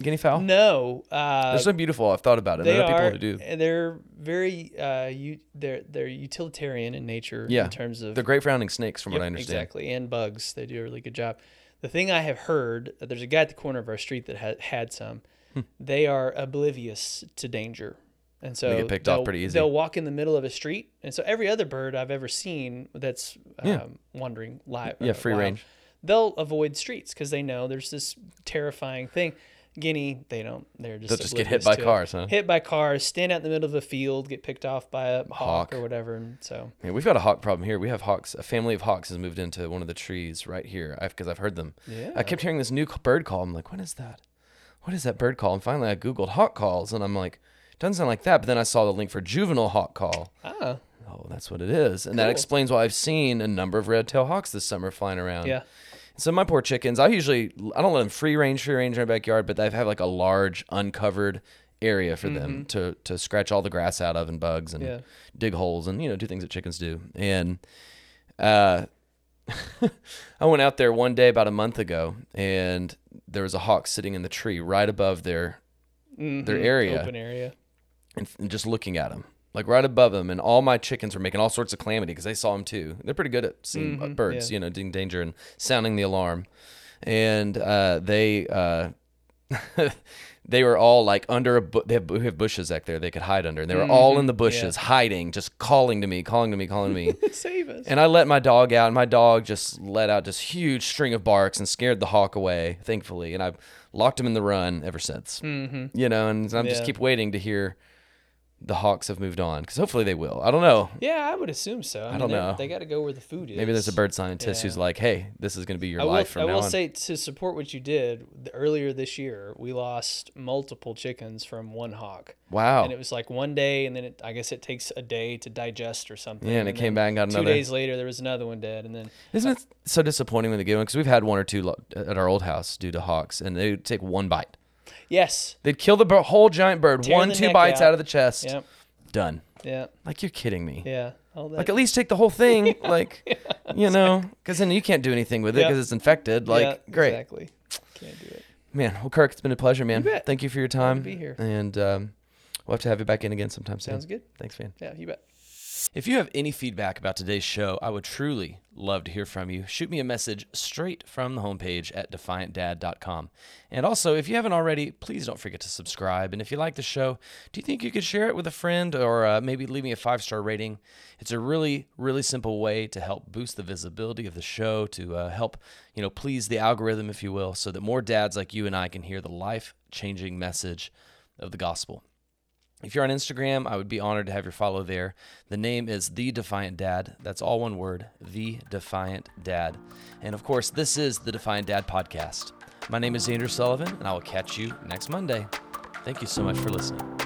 Guinea fowl? no, uh, They're so beautiful. I've thought about it. They are. who do. They're very. Uh, you. They're they're utilitarian in nature. Yeah. In terms of They're great frowning snakes, from what I understand. Exactly, and bugs. They do a really good job. The thing I have heard, uh, there's a guy at the corner of our street that had had some. Hmm. They are oblivious to danger, and so they get picked off they'll- pretty easy. They'll walk in the middle of a street, and so every other bird I've ever seen that's um, Yeah. wandering live, Yeah, free range. they'll avoid streets because they know there's this terrifying thing. Guinea, they don't. They're just They'll just get hit by it. cars, huh? Hit by cars, stand out in the middle of a field, get picked off by a hawk, Hawk. or whatever, and so Yeah, we've got a hawk problem here. We have hawks. A family of hawks has moved into one of the trees right here because I've heard them. yeah. I kept hearing this new bird call. I'm like, what is that? What is that bird call? And finally, I googled hawk calls, and I'm like, doesn't sound like that. But then I saw the link for juvenile hawk call. ah, Oh, that's what it is, and that explains why I've seen a number of red-tailed hawks this summer flying around. yeah. So my poor chickens, I usually I don't let them free range, free range in my backyard, but they have like a large uncovered area for them to to scratch all the grass out of and bugs and Mm-hmm. Yeah. dig holes and you know do things that chickens do. And uh, I went out there one day about a month ago, and there was a hawk sitting in the tree right above their their Mhm. area open area. and, and just looking at them. Like right above them, and all my chickens were making all sorts of calamity because they saw him too. They're pretty good at seeing Mhm, birds, yeah. you know, doing danger and sounding the alarm. And uh, they uh, they were all like under a bu- they have, we have bushes back there they could hide under and they were all in the bushes hiding just calling to me calling to me calling to me Save us. and i let my dog out and my dog just let out this huge string of barks and scared the hawk away thankfully and i've locked him in the run ever since mm-hmm. you know and i'm just keep waiting to hear the hawks have moved on because hopefully they will i don't know Yeah, I would assume so. I, mean, don't know. They got to go where the food is. maybe there's a bird scientist who's like hey this is going to be your I will, life from I now will on say to support what you did earlier this year, we lost multiple chickens from one hawk. wow And it was like one day, and then it, I guess it takes a day to digest or something. Yeah, and it came back and got another. two days later, there was another one dead, and then Isn't uh, it so disappointing when they get one? Because we've had one or two lo- at our old house due to hawks, and they take one bite. Yes, They'd kill the bir- whole giant bird, Tear one, the two neck bites out. out of the chest, yeah, done. yeah, Like you're kidding me. yeah. All that. Like at least take the whole thing, like you know, because then you can't do anything with it Yep. because it's infected. Like yeah, great, Exactly. Can't do it. man. Well, Kirk, it's been a pleasure, man. bet. Thank you for your to time. be here. And um, we'll have to have you back in again sometime soon. Sounds good. Thanks, man. Yeah, you bet. If you have any feedback about today's show, I would truly love to hear from you. Shoot me a message straight from the homepage at defiantdad.com. And also, if you haven't already, please don't forget to subscribe. And if you like the show, do you think you could share it with a friend or uh, maybe leave me a five star rating? It's a really, really simple way to help boost the visibility of the show, to uh, help, you know, please the algorithm, if you will, so that more dads like you and I can hear the life changing message of the gospel. If you're on Instagram, I would be honored to have your follow there. The name is The Defiant Dad. That's all one word, The Defiant Dad. And of course, this is the Defiant Dad podcast. My name is Andrew Sullivan, and I will catch you next Monday. Thank you so much for listening.